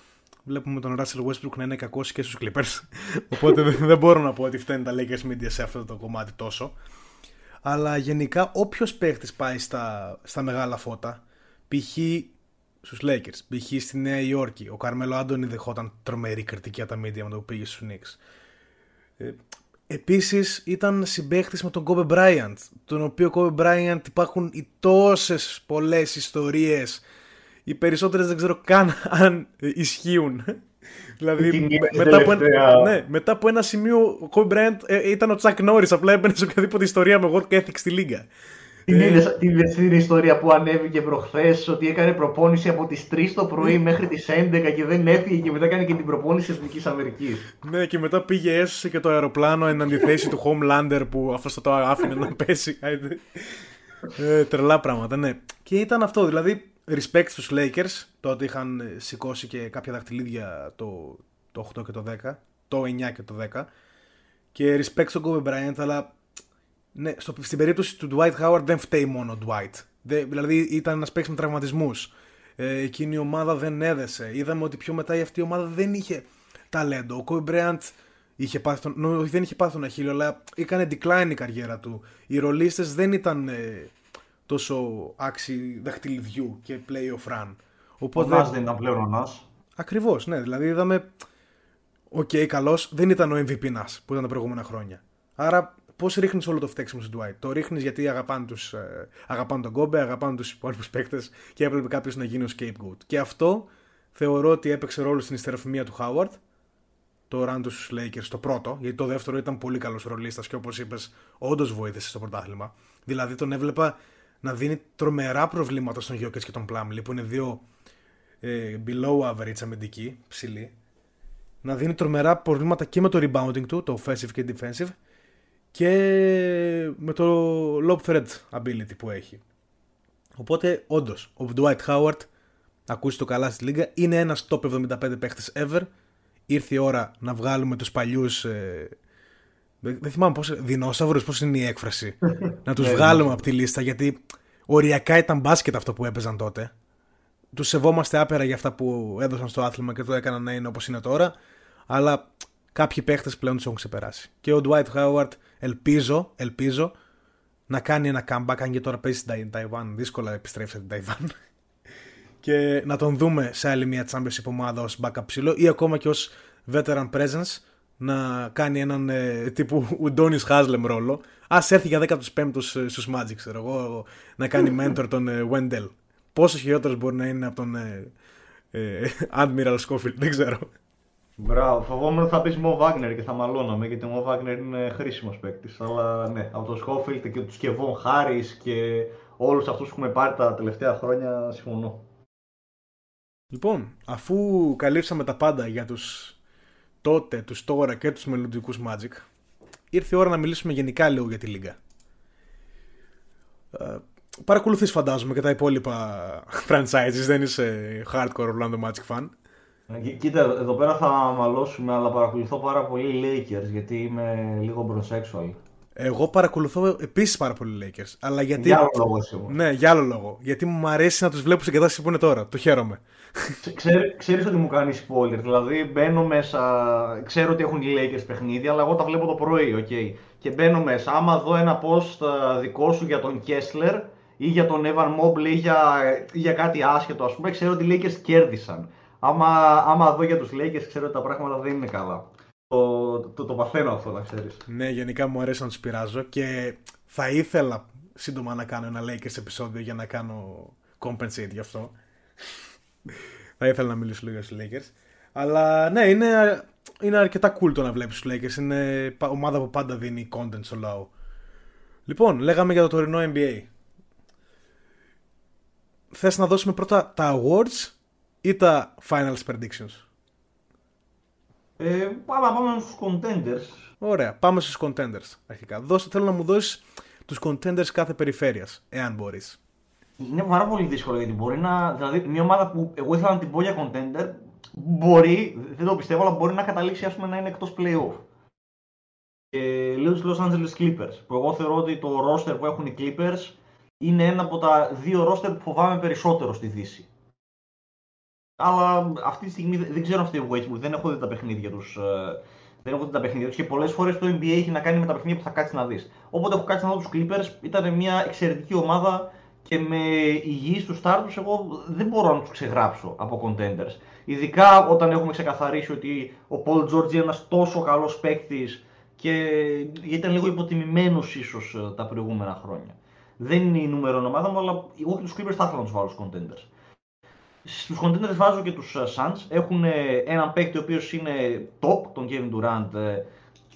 βλέπουμε τον Russell Westbrook να είναι κακός και στους Clippers. Οπότε δεν μπορώ να πω ότι φταίνει τα Lakers Media σε αυτό το κομμάτι τόσο. Αλλά γενικά όποιος παίχτης πάει στα, στα μεγάλα φώτα, π.χ. στους Lakers, π.χ. στη Νέα Υόρκη, ο Καρμέλο Άντωνη δεχόταν τρομερή κριτική από τα media με το που πήγε στους Knicks. Ε, Επίσης ήταν συμπαίχτης με τον Kobe Bryant, τον οποίο Kobe Bryant υπάρχουν οι τόσες πολλές ιστορίες. Οι περισσότερες δεν ξέρω καν αν ισχύουν. δηλαδή μετά από, ένα, ναι, μετά από ένα σημείο ο Kobe Bryant ε, ήταν ο Chuck Norris, απλά έμπαινε σε οποιαδήποτε ιστορία με work ethic στη λίγα. Την είδες, την ιστορία που ανέβηκε προχθές ότι έκανε προπόνηση από τις 3 το πρωί μέχρι τις 11 και δεν έφυγε και μετά έκανε και την προπόνηση Εθνικής Αμερικής. Ναι, και μετά πήγε έσωσε και το αεροπλάνο εν αντιθέσει του Homelander που αυτό το άφηνε να πέσει. ε, τρελά πράγματα, ναι. Και ήταν αυτό, δηλαδή respect στους Lakers, το ότι είχαν σηκώσει και κάποια δαχτυλίδια το, το 8 και το 10, το 9 και το 10 και respect στον Kobe Bryant, αλλά ναι, στο, στην περίπτωση του Dwight Howard δεν φταίει μόνο ο Dwight. Δε, δηλαδή ήταν ένας παίκτης με τραυματισμούς. Ε, εκείνη η ομάδα δεν έδεσε. Είδαμε ότι πιο μετά η αυτή η ομάδα δεν είχε ταλέντο. Ο Kobe Bryant είχε πάθει τον, δεν είχε πάθει τον Αχίλιο, αλλά έκανε decline η καριέρα του. Οι ρολίστες δεν ήταν ε, τόσο άξιοι δαχτυλιδιού και playoff run. Οπότε, ο δεν ήταν πλέον ο Νας. Ακριβώς, ναι. Δηλαδή είδαμε, ok, okay, καλός, δεν ήταν ο MVP Nash που ήταν τα προηγούμενα χρόνια. Άρα Πώς ρίχνεις όλο το φταίξιμο στον Dwight. Το ρίχνεις γιατί αγαπάνε, τους, ε, αγαπάνε τον Kobe, αγαπάνε τους υπόλοιπους παίκτες και έπρεπε κάποιος να γίνει ο scapegoat. Και αυτό θεωρώ ότι έπαιξε ρόλο στην ιστεροφημία του Howard. Το run στους Lakers, το πρώτο, γιατί το δεύτερο ήταν πολύ καλός ρολίστας και όπως είπες, όντως βοήθησε στο πρωτάθλημα. Δηλαδή τον έβλεπα να δίνει τρομερά προβλήματα στον Γιώκετ και τον Plumlee, που είναι δύο ε, below average αμυντικοί, ψηλοί. Να δίνει τρομερά προβλήματα και με το rebounding του, το offensive και defensive, και με το lob thread ability που έχει. Οπότε, όντως, ο Dwight Howard, ακούσει το καλά στη λίγα, είναι ένας top 75 παίχτες ever. Ήρθε η ώρα να βγάλουμε τους παλιούς. Ε, δεν θυμάμαι πώς. Δεινόσαυρους, πώς είναι η έκφραση. να τους ναι, βγάλουμε ναι. από τη λίστα γιατί οριακά ήταν μπάσκετ αυτό που έπαιζαν τότε. Τους σεβόμαστε άπερα για αυτά που έδωσαν στο άθλημα και το έκαναν να είναι όπως είναι τώρα. Αλλά κάποιοι παίχτες πλέον τους έχουν ξεπεράσει. Και ο Dwight Howard ελπίζω, ελπίζω να κάνει ένα comeback, αν και τώρα παίζει στην Ταϊβάν, δύσκολα επιστρέφει στην Ταϊβάν. και να τον δούμε σε άλλη μια championship ομάδα ως backup ψηλό ή ακόμα και ως veteran presence να κάνει έναν ε, τύπου Ουντόνις Χάσλεμ ρόλο. Α έρθει για 15ου ε, στους Magic, ξέρω εγώ, να κάνει mentor τον ε, Wendell. Πόσο χειρότερος μπορεί να είναι από τον ε, ε, Admiral Schofield, δεν ξέρω. Μπράβο, φοβόμουν ότι θα πεις Μο Βάγνερ και θα μαλώναμε γιατί ο Μο Βάγνερ είναι χρήσιμος παίκτης. Αλλά ναι, από το Σκόφιλτ και τους Κεβόν Χάρη και όλους αυτούς που έχουμε πάρει τα τελευταία χρόνια συμφωνώ. Λοιπόν, αφού καλύψαμε τα πάντα για τους τότε, τους τώρα και τους μελλοντικούς Magic, ήρθε η ώρα να μιλήσουμε γενικά λίγο για τη Λίγκα. Ε, παρακολουθείς φαντάζομαι και τα υπόλοιπα franchises, δεν είσαι hardcore Orlando Magic fan. Ε, κοίτα, εδώ πέρα θα μαλώσουμε, αλλά παρακολουθώ πάρα πολύ Lakers γιατί είμαι λίγο brosexual. Εγώ παρακολουθώ επίσης πάρα πολύ Lakers. Αλλά γιατί... Για άλλο λόγο εσύ Ναι, για άλλο λόγο. Γιατί μου αρέσει να τους βλέπω σε κατάσταση που είναι τώρα. Το χαίρομαι. Ξέρει ξέρεις ότι μου κάνει spoiler. Δηλαδή μπαίνω μέσα. Ξέρω ότι έχουν οι Lakers παιχνίδια, αλλά εγώ τα βλέπω το πρωί, okay. Και μπαίνω μέσα. Άμα δω ένα post δικό σου για τον Kessler ή για τον Evan Mobley ή για, για κάτι άσχετο, ας πούμε, ξέρω ότι οι Lakers κέρδισαν άμα, άμα δω για τους Lakers ξέρω ότι τα πράγματα δεν είναι καλά. Το, το, το παθαίνω αυτό να ξέρεις. Ναι, γενικά μου αρέσει να τους πειράζω και θα ήθελα σύντομα να κάνω ένα Lakers επεισόδιο για να κάνω compensate γι' αυτό. θα ήθελα να μιλήσω λίγο για τους Lakers. Αλλά ναι, είναι, είναι αρκετά cool το να βλέπεις τους Lakers. Είναι ομάδα που πάντα δίνει content στο λαό. Λοιπόν, λέγαμε για το τωρινό NBA. Θες να δώσουμε πρώτα τα awards; Ή τα finals predictions; Ε, πάμε, πάμε στους contenders. Ωραία, πάμε στους contenders αρχικά. Δώστε, θέλω να μου δώσεις τους contenders κάθε περιφέρειας, εάν μπορείς. Είναι πάρα πολύ δύσκολο γιατί μπορεί να. Δηλαδή, μια ομάδα που εγώ ήθελα να την πω για contender μπορεί, δεν το πιστεύω, αλλά μπορεί να καταλήξει ας πούμε, να είναι εκτός playoff. Και λέω του Los Angeles Clippers. Που εγώ θεωρώ ότι το roster που έχουν οι Clippers είναι ένα από τα δύο roster που φοβάμαι περισσότερο στη Δύση. Αλλά αυτή τη στιγμή δεν ξέρω αυτή η Westbrook, δεν έχω δει τα παιχνίδια τους. Ε, δεν έχω δει τα παιχνίδια τους και πολλές φορές το NBA έχει να κάνει με τα παιχνίδια που θα κάτσεις να δεις. Όποτε έχω κάτσει να δω τους Clippers, ήταν μια εξαιρετική ομάδα και με υγιείς τους start τους, εγώ δεν μπορώ να τους ξεγράψω από contenders. Ειδικά όταν έχουμε ξεκαθαρίσει ότι ο Paul George είναι ένας τόσο καλός παίκτης και ήταν λίγο υποτιμημένος ίσως ε, τα προηγούμενα χρόνια. Δεν είναι η νούμερο ομάδα μου, αλλά εγώ και τους Clippers θα ήθελα να τους βάλω στου contenders. Στους contenders βάζω και τους ε, Suns. Έχουν ε, έναν παίκτη ο οποίος είναι top, τον Kevin Durant, ε,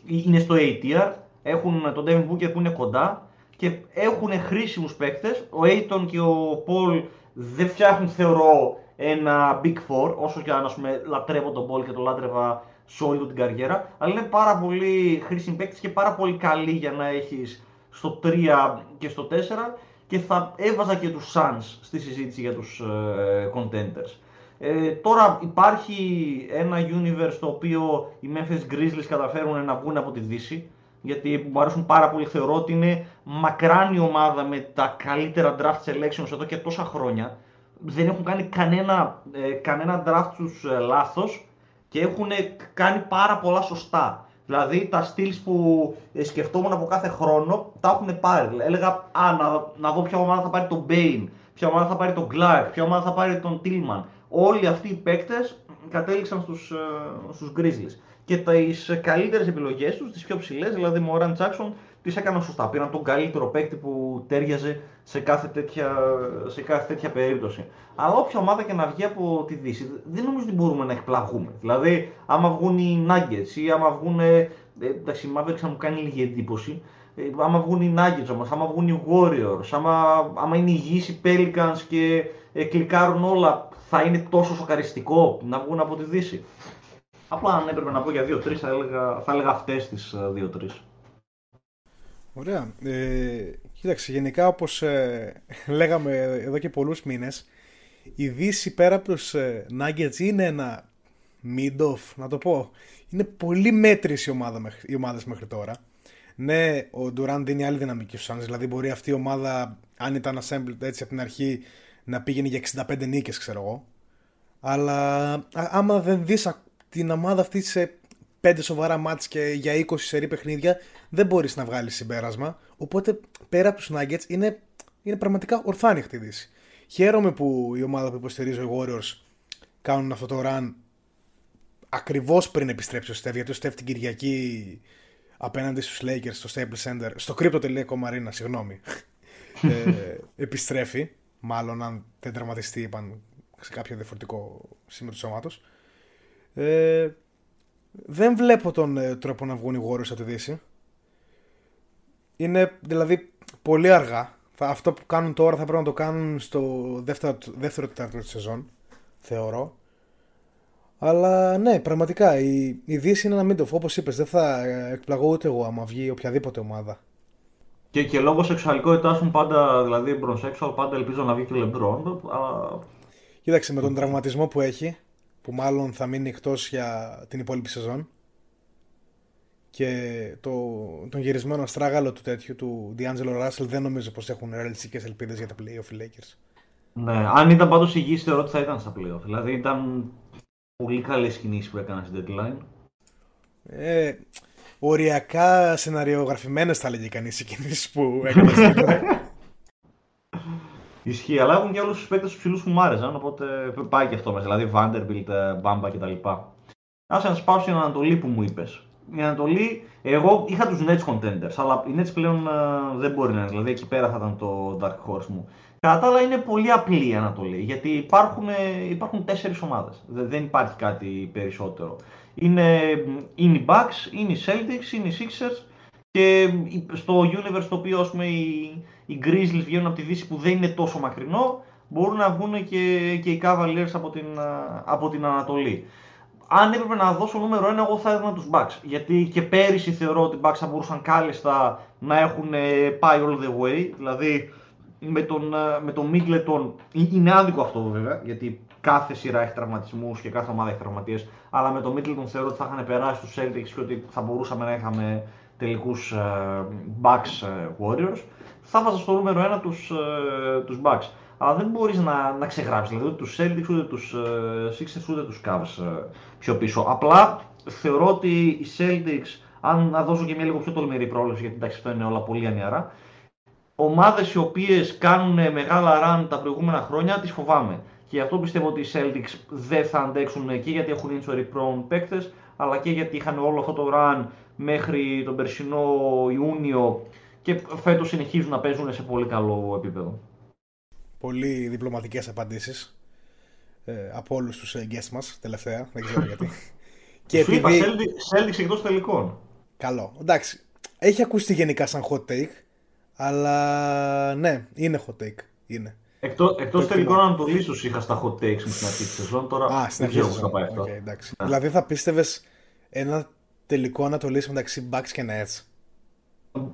είναι στο A tier. Έχουν τον Devin Booker που είναι κοντά και έχουν χρήσιμους παίκτες. Ο Aiton και ο Paul δεν φτιάχνουν θεωρώ ένα Big Four, όσο και αν πούμε, λατρεύω τον Paul και τον λάτρευα σε όλη την καριέρα, αλλά είναι πάρα πολύ χρήσιμοι παίκτες και πάρα πολύ καλοί για να έχεις στο 3 και στο 4 και θα έβαζα και τους Suns στη συζήτηση για τους ε, contenders. Ε, τώρα υπάρχει ένα universe το οποίο οι Memphis Grizzlies καταφέρουν να βγουν από τη Δύση γιατί μου αρέσουν πάρα πολύ. Θεωρώ ότι είναι μακράν η ομάδα με τα καλύτερα draft selections εδώ και τόσα χρόνια. Δεν έχουν κάνει κανένα, ε, κανένα draft τους ε, λάθος και έχουν κάνει πάρα πολλά σωστά. Δηλαδή τα στυλ που ε, σκεφτόμουν από κάθε χρόνο τα έχουν πάρει. Έλεγα α, να, να δω ποια ομάδα θα πάρει τον Μπέιν, ποια ομάδα θα πάρει τον Clark, ποια ομάδα θα πάρει τον Τίλμαν. Όλοι αυτοί οι παίκτες κατέληξαν στους, ε, στους Grizzlies. Και τις καλύτερες επιλογές τους, τις πιο ψηλές, δηλαδή Μόραν Τζάξον, τι έκαναν σωστά. Πήραν τον καλύτερο παίκτη που τέριαζε σε κάθε τέτοια, σε κάθε τέτοια περίπτωση. Αλλά όποια ομάδα και να βγει από τη Δύση, δεν νομίζω ότι μπορούμε να εκπλαγούμε. Δηλαδή, άμα βγουν οι Nuggets ή άμα βγουν. Ε, εντάξει, η Mavericks θα μου κάνει λίγη εντύπωση. Ε, άμα βγουν οι Nuggets όμως, άμα βγουν οι Warriors, άμα, άμα είναι υγιείς οι Pelicans και ε, κλικάρουν όλα, θα είναι τόσο σοκαριστικό να βγουν από τη Δύση. Απλά αν έπρεπε να πω για 2-3 θα έλεγα, θα έλεγα αυτές τις 2-3. Ωραία. Ε, κοίταξε, γενικά όπως ε, λέγαμε εδώ και πολλούς μήνες, η Δύση πέρα από τους ε, Nuggets είναι ένα mid-off, να το πω. Είναι πολύ μέτρηση η ομάδα, οι ομάδες μέχρι τώρα. Ναι, ο Durant δίνει άλλη δυναμική στους δηλαδή μπορεί αυτή η ομάδα, αν ήταν assembled έτσι από την αρχή, να πήγαινε για 65 νίκες, ξέρω εγώ. Αλλά άμα δεν δεις την ομάδα αυτή σε πέντε σοβαρά μάτς και για 20 σερή παιχνίδια, δεν μπορείς να βγάλεις συμπέρασμα. Οπότε πέρα από τους Nuggets είναι, είναι πραγματικά ορθάνυχτη δύση. Χαίρομαι που η ομάδα που υποστηρίζει οι Warriors κάνουν αυτό το run ακριβώς πριν επιστρέψει ο Στεφ, γιατί ο Στεφ την Κυριακή απέναντι στους Lakers στο Staples Center, στο Crypto.com Arena, συγγνώμη, ε, επιστρέφει, μάλλον αν δεν τραυματιστεί, είπαν σε κάποιο διαφορετικό σημείο του σώματος. Ε, δεν βλέπω τον ε, τρόπο να βγουν οι Warriors από τη Δύση. Είναι δηλαδή πολύ αργά. αυτό που κάνουν τώρα θα πρέπει να το κάνουν στο δεύτερο, δεύτερο τετάρτο της σεζόν. Θεωρώ. Αλλά ναι, πραγματικά η, η Δύση είναι ένα μήντοφ. Όπως είπες, δεν θα εκπλαγώ ούτε εγώ άμα βγει οποιαδήποτε ομάδα. Και, και λόγως σεξουαλικότητάς μου πάντα, δηλαδή μπροσέξουαλ, πάντα ελπίζω να βγει και ο Λεμπρόν. Αλλά... Κοίταξε με τον τραυματισμό που έχει, που μάλλον θα μείνει εκτός για την υπόλοιπη σεζόν και το, τον γυρισμένο αστράγαλο του τέτοιου του D'Angelo Russell δεν νομίζω πως έχουν ρεαλιστικές ελπίδες για τα playoff Lakers. Ναι, αν ήταν πάντως υγιής θεωρώ ότι θα ήταν στα playoff. Δηλαδή ήταν πολύ καλές κινήσεις που έκανα στην deadline. Ε, οριακά σεναριογραφημένες θα λέγει κανείς οι κινήσεις που έκανε στην deadline. Ισχύει, αλλά έχουν και όλους τους παίκτες τους ψηλούς που μου άρεσαν, οπότε πάει και αυτό μέσα. Δηλαδή Vanderbilt, Bamba κτλ. Άσε να σπάω στην Ανατολή που μου είπες. Η Ανατολή, εγώ είχα τους Nets contenders, αλλά οι Nets πλέον uh, δεν μπορεί να είναι. Δηλαδή εκεί πέρα θα ήταν το Dark Horse μου. Κατά τα άλλα είναι πολύ απλή η Ανατολή, γιατί υπάρχουν, υπάρχουν τέσσερις ομάδες. Δεν υπάρχει κάτι περισσότερο. Είναι, είναι οι Bucks, είναι οι Celtics, είναι οι Sixers και στο universe το οποίο πούμε, οι, οι Grizzlies βγαίνουν από τη Δύση που δεν είναι τόσο μακρινό, μπορούν να βγουν και, και οι Cavaliers από την, από την Ανατολή. Αν έπρεπε να δώσω νούμερο 1, εγώ θα έδινα τους Bucks. Γιατί και πέρυσι θεωρώ ότι οι Bucks θα μπορούσαν κάλλιστα να έχουν πάει all the way. Δηλαδή με τον, με τον Middleton, είναι άδικο αυτό βέβαια, γιατί κάθε σειρά έχει τραυματισμούς και κάθε ομάδα έχει τραυματίες, αλλά με τον Middleton θεωρώ ότι θα είχαν περάσει τους Celtics και ότι θα μπορούσαμε να είχαμε τελικούς uh, Bucks uh, Warriors. Θα βάζα στο νούμερο 1 τους, uh, τους Bucks. Αλλά δεν μπορείς να, να ξεγράψεις, δηλαδή ούτε τους Celtics, ούτε τους uh, Sixers, ούτε τους Cavs uh, πιο πίσω. Απλά θεωρώ ότι οι Celtics, αν να δώσω και μια λίγο πιο τολμηρή πρόληψη, γιατί εντάξει αυτό είναι όλα πολύ ανιαρά, ομάδες οι οποίες κάνουν μεγάλα run τα προηγούμενα χρόνια τις φοβάμαι. Και γι' αυτό πιστεύω ότι οι Celtics δεν θα αντέξουν και γιατί έχουν injury prone παίκτες, αλλά και γιατί είχαν όλο αυτό το run μέχρι τον περσινό Ιούνιο και φέτος συνεχίζουν να παίζουν σε πολύ καλό επίπεδο. Πολύ διπλωματικές απαντήσεις ε, από όλους τους ε, guests μας τελευταία, δεν ξέρω γιατί. και Σου επειδή... είπα, Celtics εκτός τελικών. Καλό, εντάξει. Έχει ακουστεί γενικά σαν hot take, αλλά ναι, είναι hot take. Είναι. Εκτός εκτός τελικών Ανατολή του είχα στα hot takes μου στην αρχή της σεζόν. Τώρα Α, δεν ξέρω πώς θα πάει αυτό. Okay, ναι. Δηλαδή θα πίστευες ένα τελικό Ανατολής μεταξύ Bucks και Nets.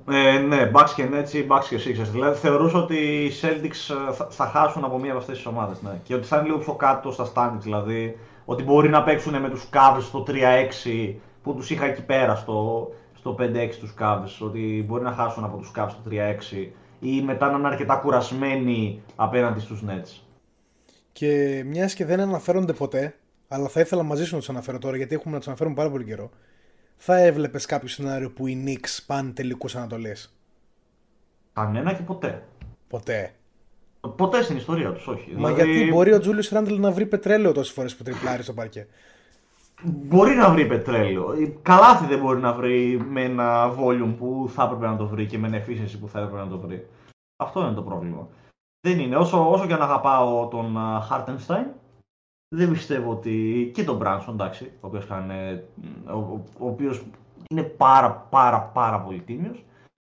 Ε, ναι, Bucks και Nets ή Bucks και Sixers. Δηλαδή θεωρούσα ότι οι Celtics ε, θα, θα χάσουν από μία από αυτές τις ομάδες. Ναι. Και ότι θα είναι λίγο πιο κάτω στα standings. Δηλαδή ότι μπορεί να παίξουν με τους Cavs στο 3-6 που τους είχα εκεί πέρα στο, στο 5-6 τους Cavs, ότι μπορεί να χάσουν από τους Cavs στο 3-6 ή μετά να είναι αρκετά κουρασμένοι απέναντι στους Nets. Και μιας και δεν αναφέρονται ποτέ, αλλά θα ήθελα μαζί σου να τους αναφέρω τώρα γιατί έχουμε να τους αναφέρουμε πάρα πολύ καιρό. Θα έβλεπες κάποιο σενάριο που οι Knicks πάνε τελικούς Ανατολές; Κανένα και ποτέ. Ποτέ. Ποτέ στην ιστορία τους, όχι. Μα δηλαδή... γιατί μπορεί ο Τζούλιο Ράντλ να βρει πετρέλαιο τόσες φορές που τριπλάρει στο παρκέ; Μπορεί να βρει πετρέλαιο. Καλάθι δεν μπορεί να βρει με ένα volume που θα έπρεπε να το βρει και με ένα efficiency που θα έπρεπε να το βρει. Αυτό είναι το πρόβλημα. Δεν είναι. Όσο, όσο και να αγαπάω τον Hartenstein, δεν πιστεύω ότι. και τον Branson, εντάξει, ο οποίος ο, ο οποίος είναι πάρα πάρα πάρα πολύ τίμιος.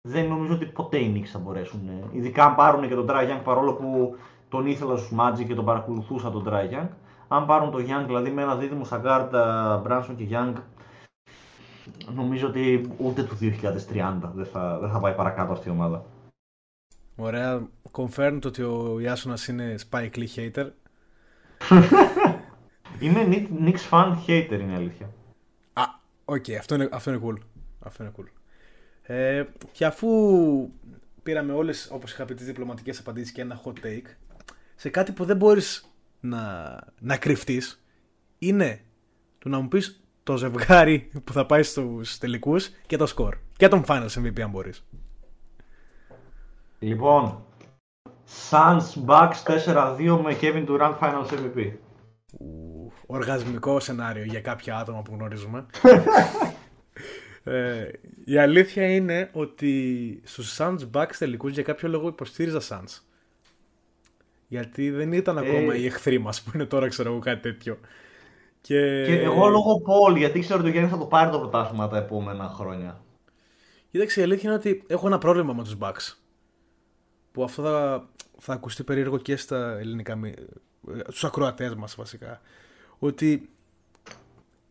Δεν νομίζω ότι ποτέ οι Knicks θα μπορέσουν. Ειδικά αν πάρουν και τον Dry Young παρόλο που τον ήθελα στους Magic και τον παρακολουθούσα τον Dry Young αν πάρουν το Young, δηλαδή με ένα δίδυμο στα γκάρτα Branson και Young, νομίζω ότι ούτε του 2030 δεν θα, δεν θα πάει παρακάτω αυτή η ομάδα. Ωραία. Confirm το ότι ο Ιάσονας είναι Spike Lee hater. Είμαι Knicks fan hater είναι η αλήθεια. Α, ok. Okay, αυτό, είναι, αυτό είναι cool. Αυτό είναι cool. Ε, και αφού πήραμε όλες, όπως είχα πει, τις διπλωματικές απαντήσεις και ένα hot take, σε κάτι που δεν μπορείς να, να κρυφτείς, είναι το να μου πεις το ζευγάρι που θα πάει στους τελικούς και το σκορ. Και τον Finals MVP αν μπορείς. Λοιπόν, Suns Bucks 4-2 με Kevin Durant Finals MVP. Οργασμικό σενάριο για κάποια άτομα που γνωρίζουμε. ε, η αλήθεια είναι ότι στους Suns Bucks τελικούς για κάποιο λόγο υποστήριζα Suns. Γιατί δεν ήταν ακόμα ε... οι εχθροί μας που είναι τώρα ξέρω εγώ κάτι τέτοιο. Και... και εγώ λόγω Πολ, γιατί ξέρω ότι ο Γιάννης θα το πάρει το πρωτάθλημα τα επόμενα χρόνια. Κοίταξε, η αλήθεια είναι ότι έχω ένα πρόβλημα με τους Bucks. Που αυτό θα, θα ακουστεί περίεργο και στα ελληνικά. στου ακροατές μας βασικά. Ότι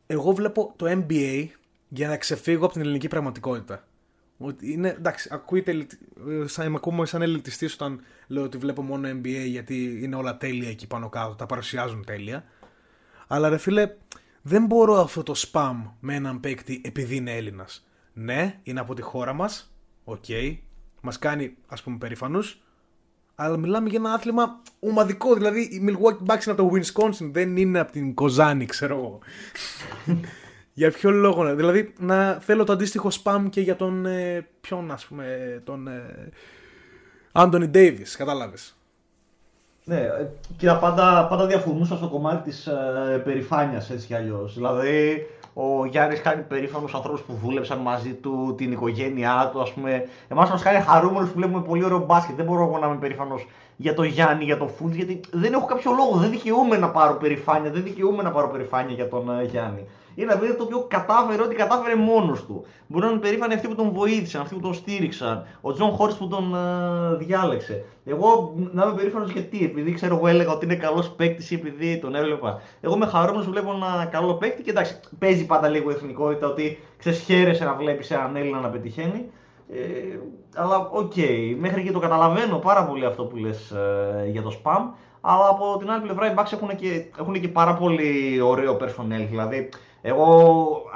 εγώ βλέπω το NBA για να ξεφύγω από την ελληνική πραγματικότητα. Ότι είναι, εντάξει, ακούγεται, σαν, ακούμε σαν ελιτιστής όταν λέω ότι βλέπω μόνο NBA γιατί είναι όλα τέλεια εκεί πάνω κάτω, τα παρουσιάζουν τέλεια. Αλλά ρε φίλε, δεν μπορώ αυτό το spam με έναν παίκτη επειδή είναι Έλληνας. Ναι, είναι από τη χώρα μας. Ok. Okay, μας κάνει ας πούμε περήφανους. Αλλά μιλάμε για ένα άθλημα ομαδικό. Δηλαδή η Milwaukee Bucks είναι από το Wisconsin, δεν είναι από την Κοζάνη, ξέρω εγώ. για ποιο λόγο, δηλαδή να θέλω το αντίστοιχο spam και για τον. Ε, ποιον, ας πούμε, τον. Ε, Anthony Davis, κατάλαβες. Ναι, ε, κοίτα, πάντα, πάντα διαφωνούσα στο κομμάτι της ε, περηφάνειας έτσι κι αλλιώς. Δηλαδή, ο Γιάννης κάνει περήφανου ανθρώπους που δούλεψαν μαζί του, την οικογένειά του, ας πούμε. Εμάς μας κάνει χαρούμενους που βλέπουμε πολύ ωραίο μπάσκετ. Δεν μπορώ εγώ να είμαι περήφανος για τον Γιάννη, για τον Fultz, γιατί δεν έχω κάποιο λόγο. Δεν δικαιούμαι να πάρω περηφάνεια, δεν δικαιούμαι να πάρω περηφάνεια για τον uh, Γιάννη είναι ένα παιδί το οποίο κατάφερε ό,τι κατάφερε μόνος του. Μπορεί να είναι περήφανοι αυτοί που τον βοήθησαν, αυτοί που τον στήριξαν, ο Jon Horst που τον uh, διάλεξε. Εγώ να είμαι περήφανος γιατί, επειδή ξέρω εγώ έλεγα ότι είναι καλός παίκτης ή επειδή τον έβλεπα. Εγώ είμαι χαρούμενος βλέπω ένα καλό παίκτη και εντάξει, παίζει πάντα λίγο εθνικότητα ότι χαίρεσαι να βλέπεις έναν Έλληνα να πετυχαίνει. Ε, αλλά ok, okay, μέχρι και το καταλαβαίνω πάρα πολύ αυτό που λες ε, για το spam. Αλλά από την άλλη πλευρά οι Bucks έχουν και, έχουν και πάρα πολύ ωραίο personnel. Δηλαδή εγώ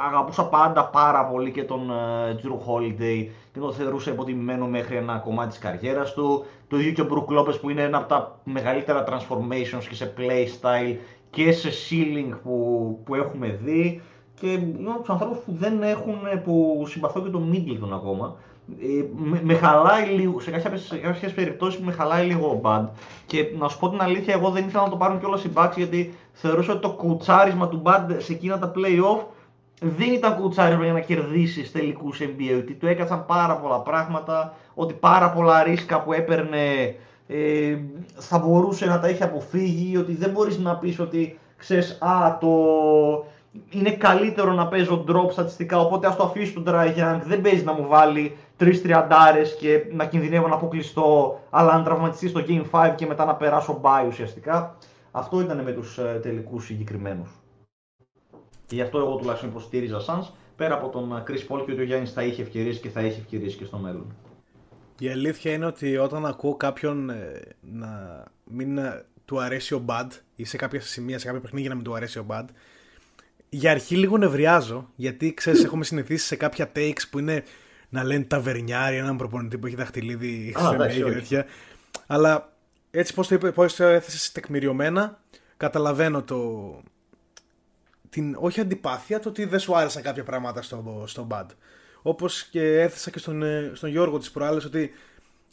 αγαπούσα πάντα πάρα πολύ και τον Jrue uh, Holiday και τον θεωρούσα υποτιμημένο μέχρι ένα κομμάτι της καριέρας του. Το ίδιο και ο Brook Lopez που είναι ένα από τα μεγαλύτερα transformations και σε playstyle και σε ceiling που, που έχουμε δει. Και είναι από τους ανθρώπους που δεν έχουν, που συμπαθώ και τον Middleton ακόμα. Ε, με, με, χαλάει λίγο, σε κάποιες περιπτώσεις με χαλάει λίγο ο Bad. Και να σου πω την αλήθεια, εγώ δεν ήθελα να το πάρουν κιόλας οι Bucks γιατί θεωρούσα ότι το κουτσάρισμα του Bad σε εκείνα τα playoff δεν ήταν κουτσάρισμα για να κερδίσεις τελικούς NBA. Ότι του έκατσαν πάρα πολλά πράγματα, ότι πάρα πολλά ρίσκα που έπαιρνε ε, θα μπορούσε να τα έχει αποφύγει, ότι δεν μπορείς να πεις ότι ξέρεις, Α, το, είναι καλύτερο να παίζω drop στατιστικά, οπότε ας το αφήσει τον Dry Young. Δεν παίζει να μου βάλει τρεις τριαντάρες και να κινδυνεύω να αποκλειστώ, αλλά να τραυματιστεί στο Game 5 και μετά να περάσω bye ουσιαστικά. Αυτό ήταν με τους uh, τελικούς συγκεκριμένους. Και γι' αυτό εγώ τουλάχιστον υποστήριζα Suns, πέρα από τον ε, Chris Paul και ότι ο Γιάννης θα είχε ευκαιρίες και θα έχει ευκαιρίες και στο μέλλον. Η αλήθεια είναι ότι όταν ακούω κάποιον ε, να μην του αρέσει ο Bad ή σε κάποια σημεία, σε κάποια παιχνίδια να μην του αρέσει ο Bad, για αρχή λίγο νευριάζω, γιατί ξέρεις, έχουμε συνηθίσει σε κάποια takes που είναι να λένε ταβερνιάρι, έναν προπονητή που έχει δαχτυλίδι σε και τέτοια. Αλλά έτσι πώς το, είπε, πώς το έθεσες τεκμηριωμένα, καταλαβαίνω το... Την, όχι αντιπάθεια, το ότι δεν σου άρεσαν κάποια πράγματα στο, στο bad. Όπως και έθεσα και στον, ε, στον Γιώργο της προάλλες ότι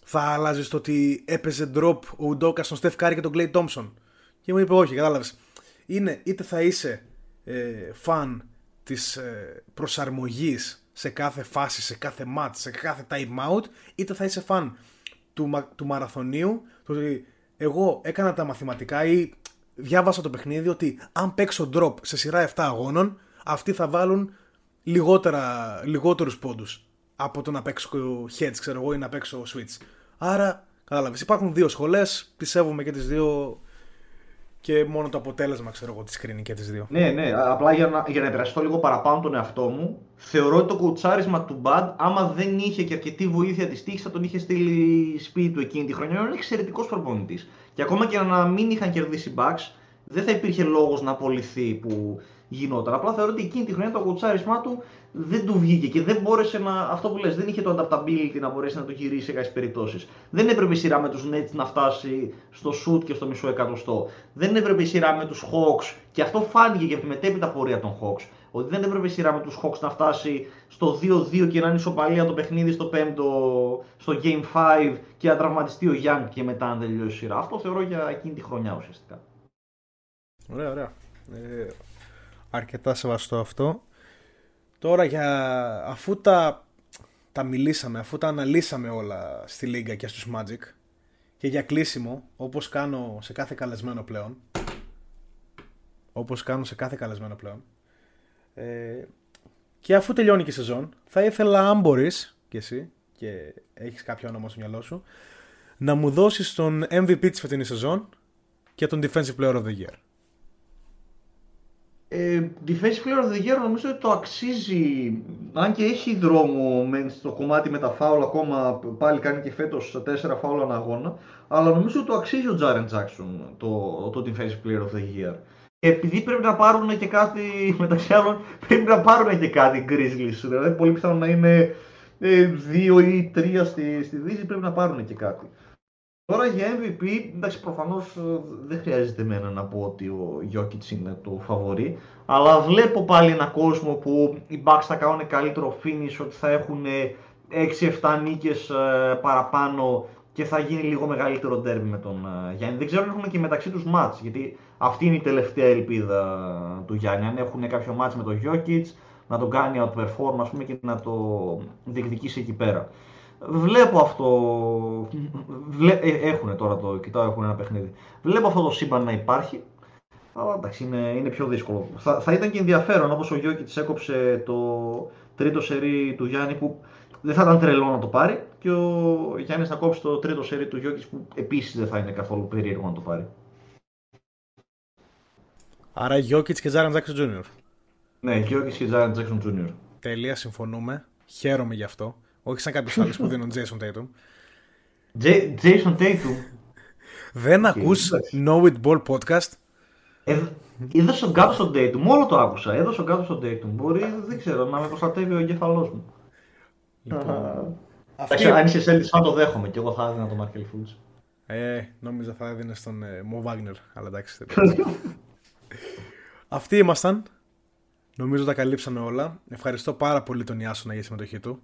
θα άλλαζες το ότι έπαιζε drop ο Ουντόκας στον Στεφ Κάρη και τον Κλέι Τόμψον. Και μου είπε όχι, κατάλαβες. Είναι είτε θα είσαι ε, φαν της ε, προσαρμογής σε κάθε φάση, σε κάθε match, σε κάθε time out, είτε θα είσαι φαν του, του μαραθωνίου, το ότι εγώ έκανα τα μαθηματικά ή διάβασα το παιχνίδι ότι αν παίξω drop σε σειρά 7 αγώνων, αυτοί θα βάλουν λιγότερα, λιγότερους πόντους από το να παίξω heads, ξέρω εγώ, ή να παίξω switch. Άρα, κατάλαβες, υπάρχουν δύο σχολές, πιστεύουμε και τις δύο και μόνο το αποτέλεσμα ξέρω εγώ της κρίνει και τι δύο. Ναι, ναι. Απλά για να, για να επηρεαστώ λίγο παραπάνω τον εαυτό μου, θεωρώ ότι το κουτσάρισμα του Μπαντ, άμα δεν είχε και αρκετή βοήθεια της τύχης, θα τον είχε στείλει σπίτι του εκείνη τη χρονιά. Είναι εξαιρετικός προπονητής. Και ακόμα και να μην είχαν κερδίσει Bucks, δεν θα υπήρχε λόγος να απολυθεί που γινόταν. Απλά θεωρώ ότι εκείνη τη χρονιά το κουτσάρισμά του δεν του βγήκε και δεν μπόρεσε να. Αυτό που λες, δεν είχε το adaptability να μπορέσει να το γυρίσει σε κάποιες περιπτώσεις. Δεν έπρεπε η σειρά με τους Nets να φτάσει στο shoot και στο μισό εκατοστό. Δεν έπρεπε η σειρά με τους Hawks και αυτό φάνηκε και από τη μετέπειτα πορεία των Hawks. Ότι δεν έπρεπε η σειρά με τους Hawks να φτάσει στο 2-2 και να είναι ισοπαλία το παιχνίδι στο 5 στο Game 5 και να τραυματιστεί ο Young και μετά να τελειώσει η σειρά. Αυτό θεωρώ για εκείνη τη χρονιά ουσιαστικά. Ωραία, ωραία. Ε, αρκετά σεβαστό αυτό. Τώρα για αφού τα, τα μιλήσαμε, αφού τα αναλύσαμε όλα στη Λίγκα και στους Magic και για κλείσιμο, όπως κάνω σε κάθε καλεσμένο πλέον, όπως κάνω σε κάθε καλεσμένο πλέον, ε, και αφού τελειώνει και η σεζόν, θα ήθελα αν μπορείς και εσύ και έχεις κάποιο όνομα στο μυαλό σου, να μου δώσεις τον MVP της φετινής σεζόν και τον Defensive Player of the Year. Ε, defensive Player of the Year νομίζω ότι το αξίζει, αν και έχει δρόμο στο κομμάτι με τα φάουλ ακόμα, πάλι κάνει και φέτος 4 φάουλ ανά αγώνα, αλλά νομίζω ότι το αξίζει ο Jaren Jackson το, το Defensive Player of the Year. Επειδή πρέπει να πάρουν και κάτι, μεταξύ άλλων, πρέπει να πάρουν και κάτι Grizzlies, δηλαδή πολύ πιθανό να είναι 2 ε, ή 3 στη, στη Δύση, πρέπει να πάρουν και κάτι. Τώρα για MVP, εντάξει, προφανώς ε, δεν χρειάζεται εμένα να πω ότι ο Γιώκητ είναι το φαβορή. Αλλά βλέπω πάλι έναν κόσμο που οι Bucks θα κάνουν καλύτερο finish, ότι θα έχουν 6-7 νίκες ε, παραπάνω και θα γίνει λίγο μεγαλύτερο ντέρμπι με τον ε, Γιάννη. Δεν ξέρω αν έχουν και μεταξύ τους μάτς, γιατί αυτή είναι η τελευταία ελπίδα του Γιάννη. Αν έχουν κάποιο μάτς με τον Jokic, να τον κάνει outperform ας πούμε, και να το διεκδικήσει εκεί πέρα. Βλέπω αυτό. Βλέ... Ε, έχουν τώρα το. Κοιτάω, έχουν ένα παιχνίδι. Βλέπω αυτό το σύμπαν να υπάρχει. Αλλά εντάξει, είναι, είναι πιο δύσκολο. Θα, θα ήταν και ενδιαφέρον όπως ο Γιώκη τη έκοψε το τρίτο σερί του Γιάννη που δεν θα ήταν τρελό να το πάρει. Και ο Γιάννης θα κόψει το τρίτο σερί του Γιώκη που επίσης δεν θα είναι καθόλου περίεργο να το πάρει. Άρα Jokić και Jaren Jackson Junior. Ναι, Jokić και Jaren Jackson Junior. Τέλεια, συμφωνούμε. Χαίρομαι γι' αυτό. Όχι σαν κάποιους άλλους που δίνουν Jason Tatum. Jason Tatum. Δεν ακούς Know It Ball podcast; Ε, είδα κάτω στον Tatum, όλο το άκουσα. Έδωσε και αυτός τον Tatum. Μπορεί, δεν ξέρω, να με προστατεύει ο εγκέφαλός μου. Λοιπόν, αυτή... Αν είσαι Celtics θα το δέχομαι και εγώ θα έδινα τον Markelle Fultz. Ε, νόμιζα θα έδινες στον ε, Μο Βάγνερ, αλλά εντάξει. Αυτοί ήμασταν. Νομίζω τα καλύψαμε όλα. Ευχαριστώ πάρα πολύ τον Ιάσονα για τη συμμετοχή του.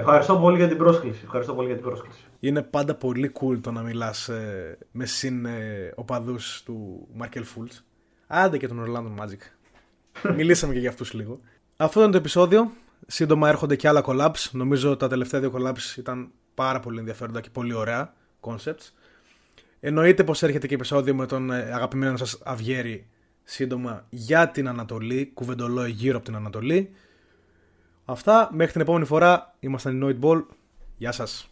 Ευχαριστώ πολύ για την πρόσκληση. Ευχαριστώ πολύ για την πρόσκληση. Είναι πάντα πολύ cool το να μιλάς ε, με συν ε, οπαδούς του Μάρκελ Φούλτς. Άντε και τον Orlando Magic. Μιλήσαμε και για αυτούς λίγο. Αυτό ήταν το επεισόδιο. Σύντομα έρχονται και άλλα collabs. Νομίζω τα τελευταία δύο collabs ήταν πάρα πολύ ενδιαφέροντα και πολύ ωραία concepts. Εννοείται πως έρχεται και επεισόδιο με τον ε, αγαπημένο σας Αυγέρη σύντομα για την Ανατολή, κουβεντολόι γύρω από την Ανατολή. Αυτά, μέχρι την επόμενη φορά, ήμασταν η Noid Ball. Γεια σας.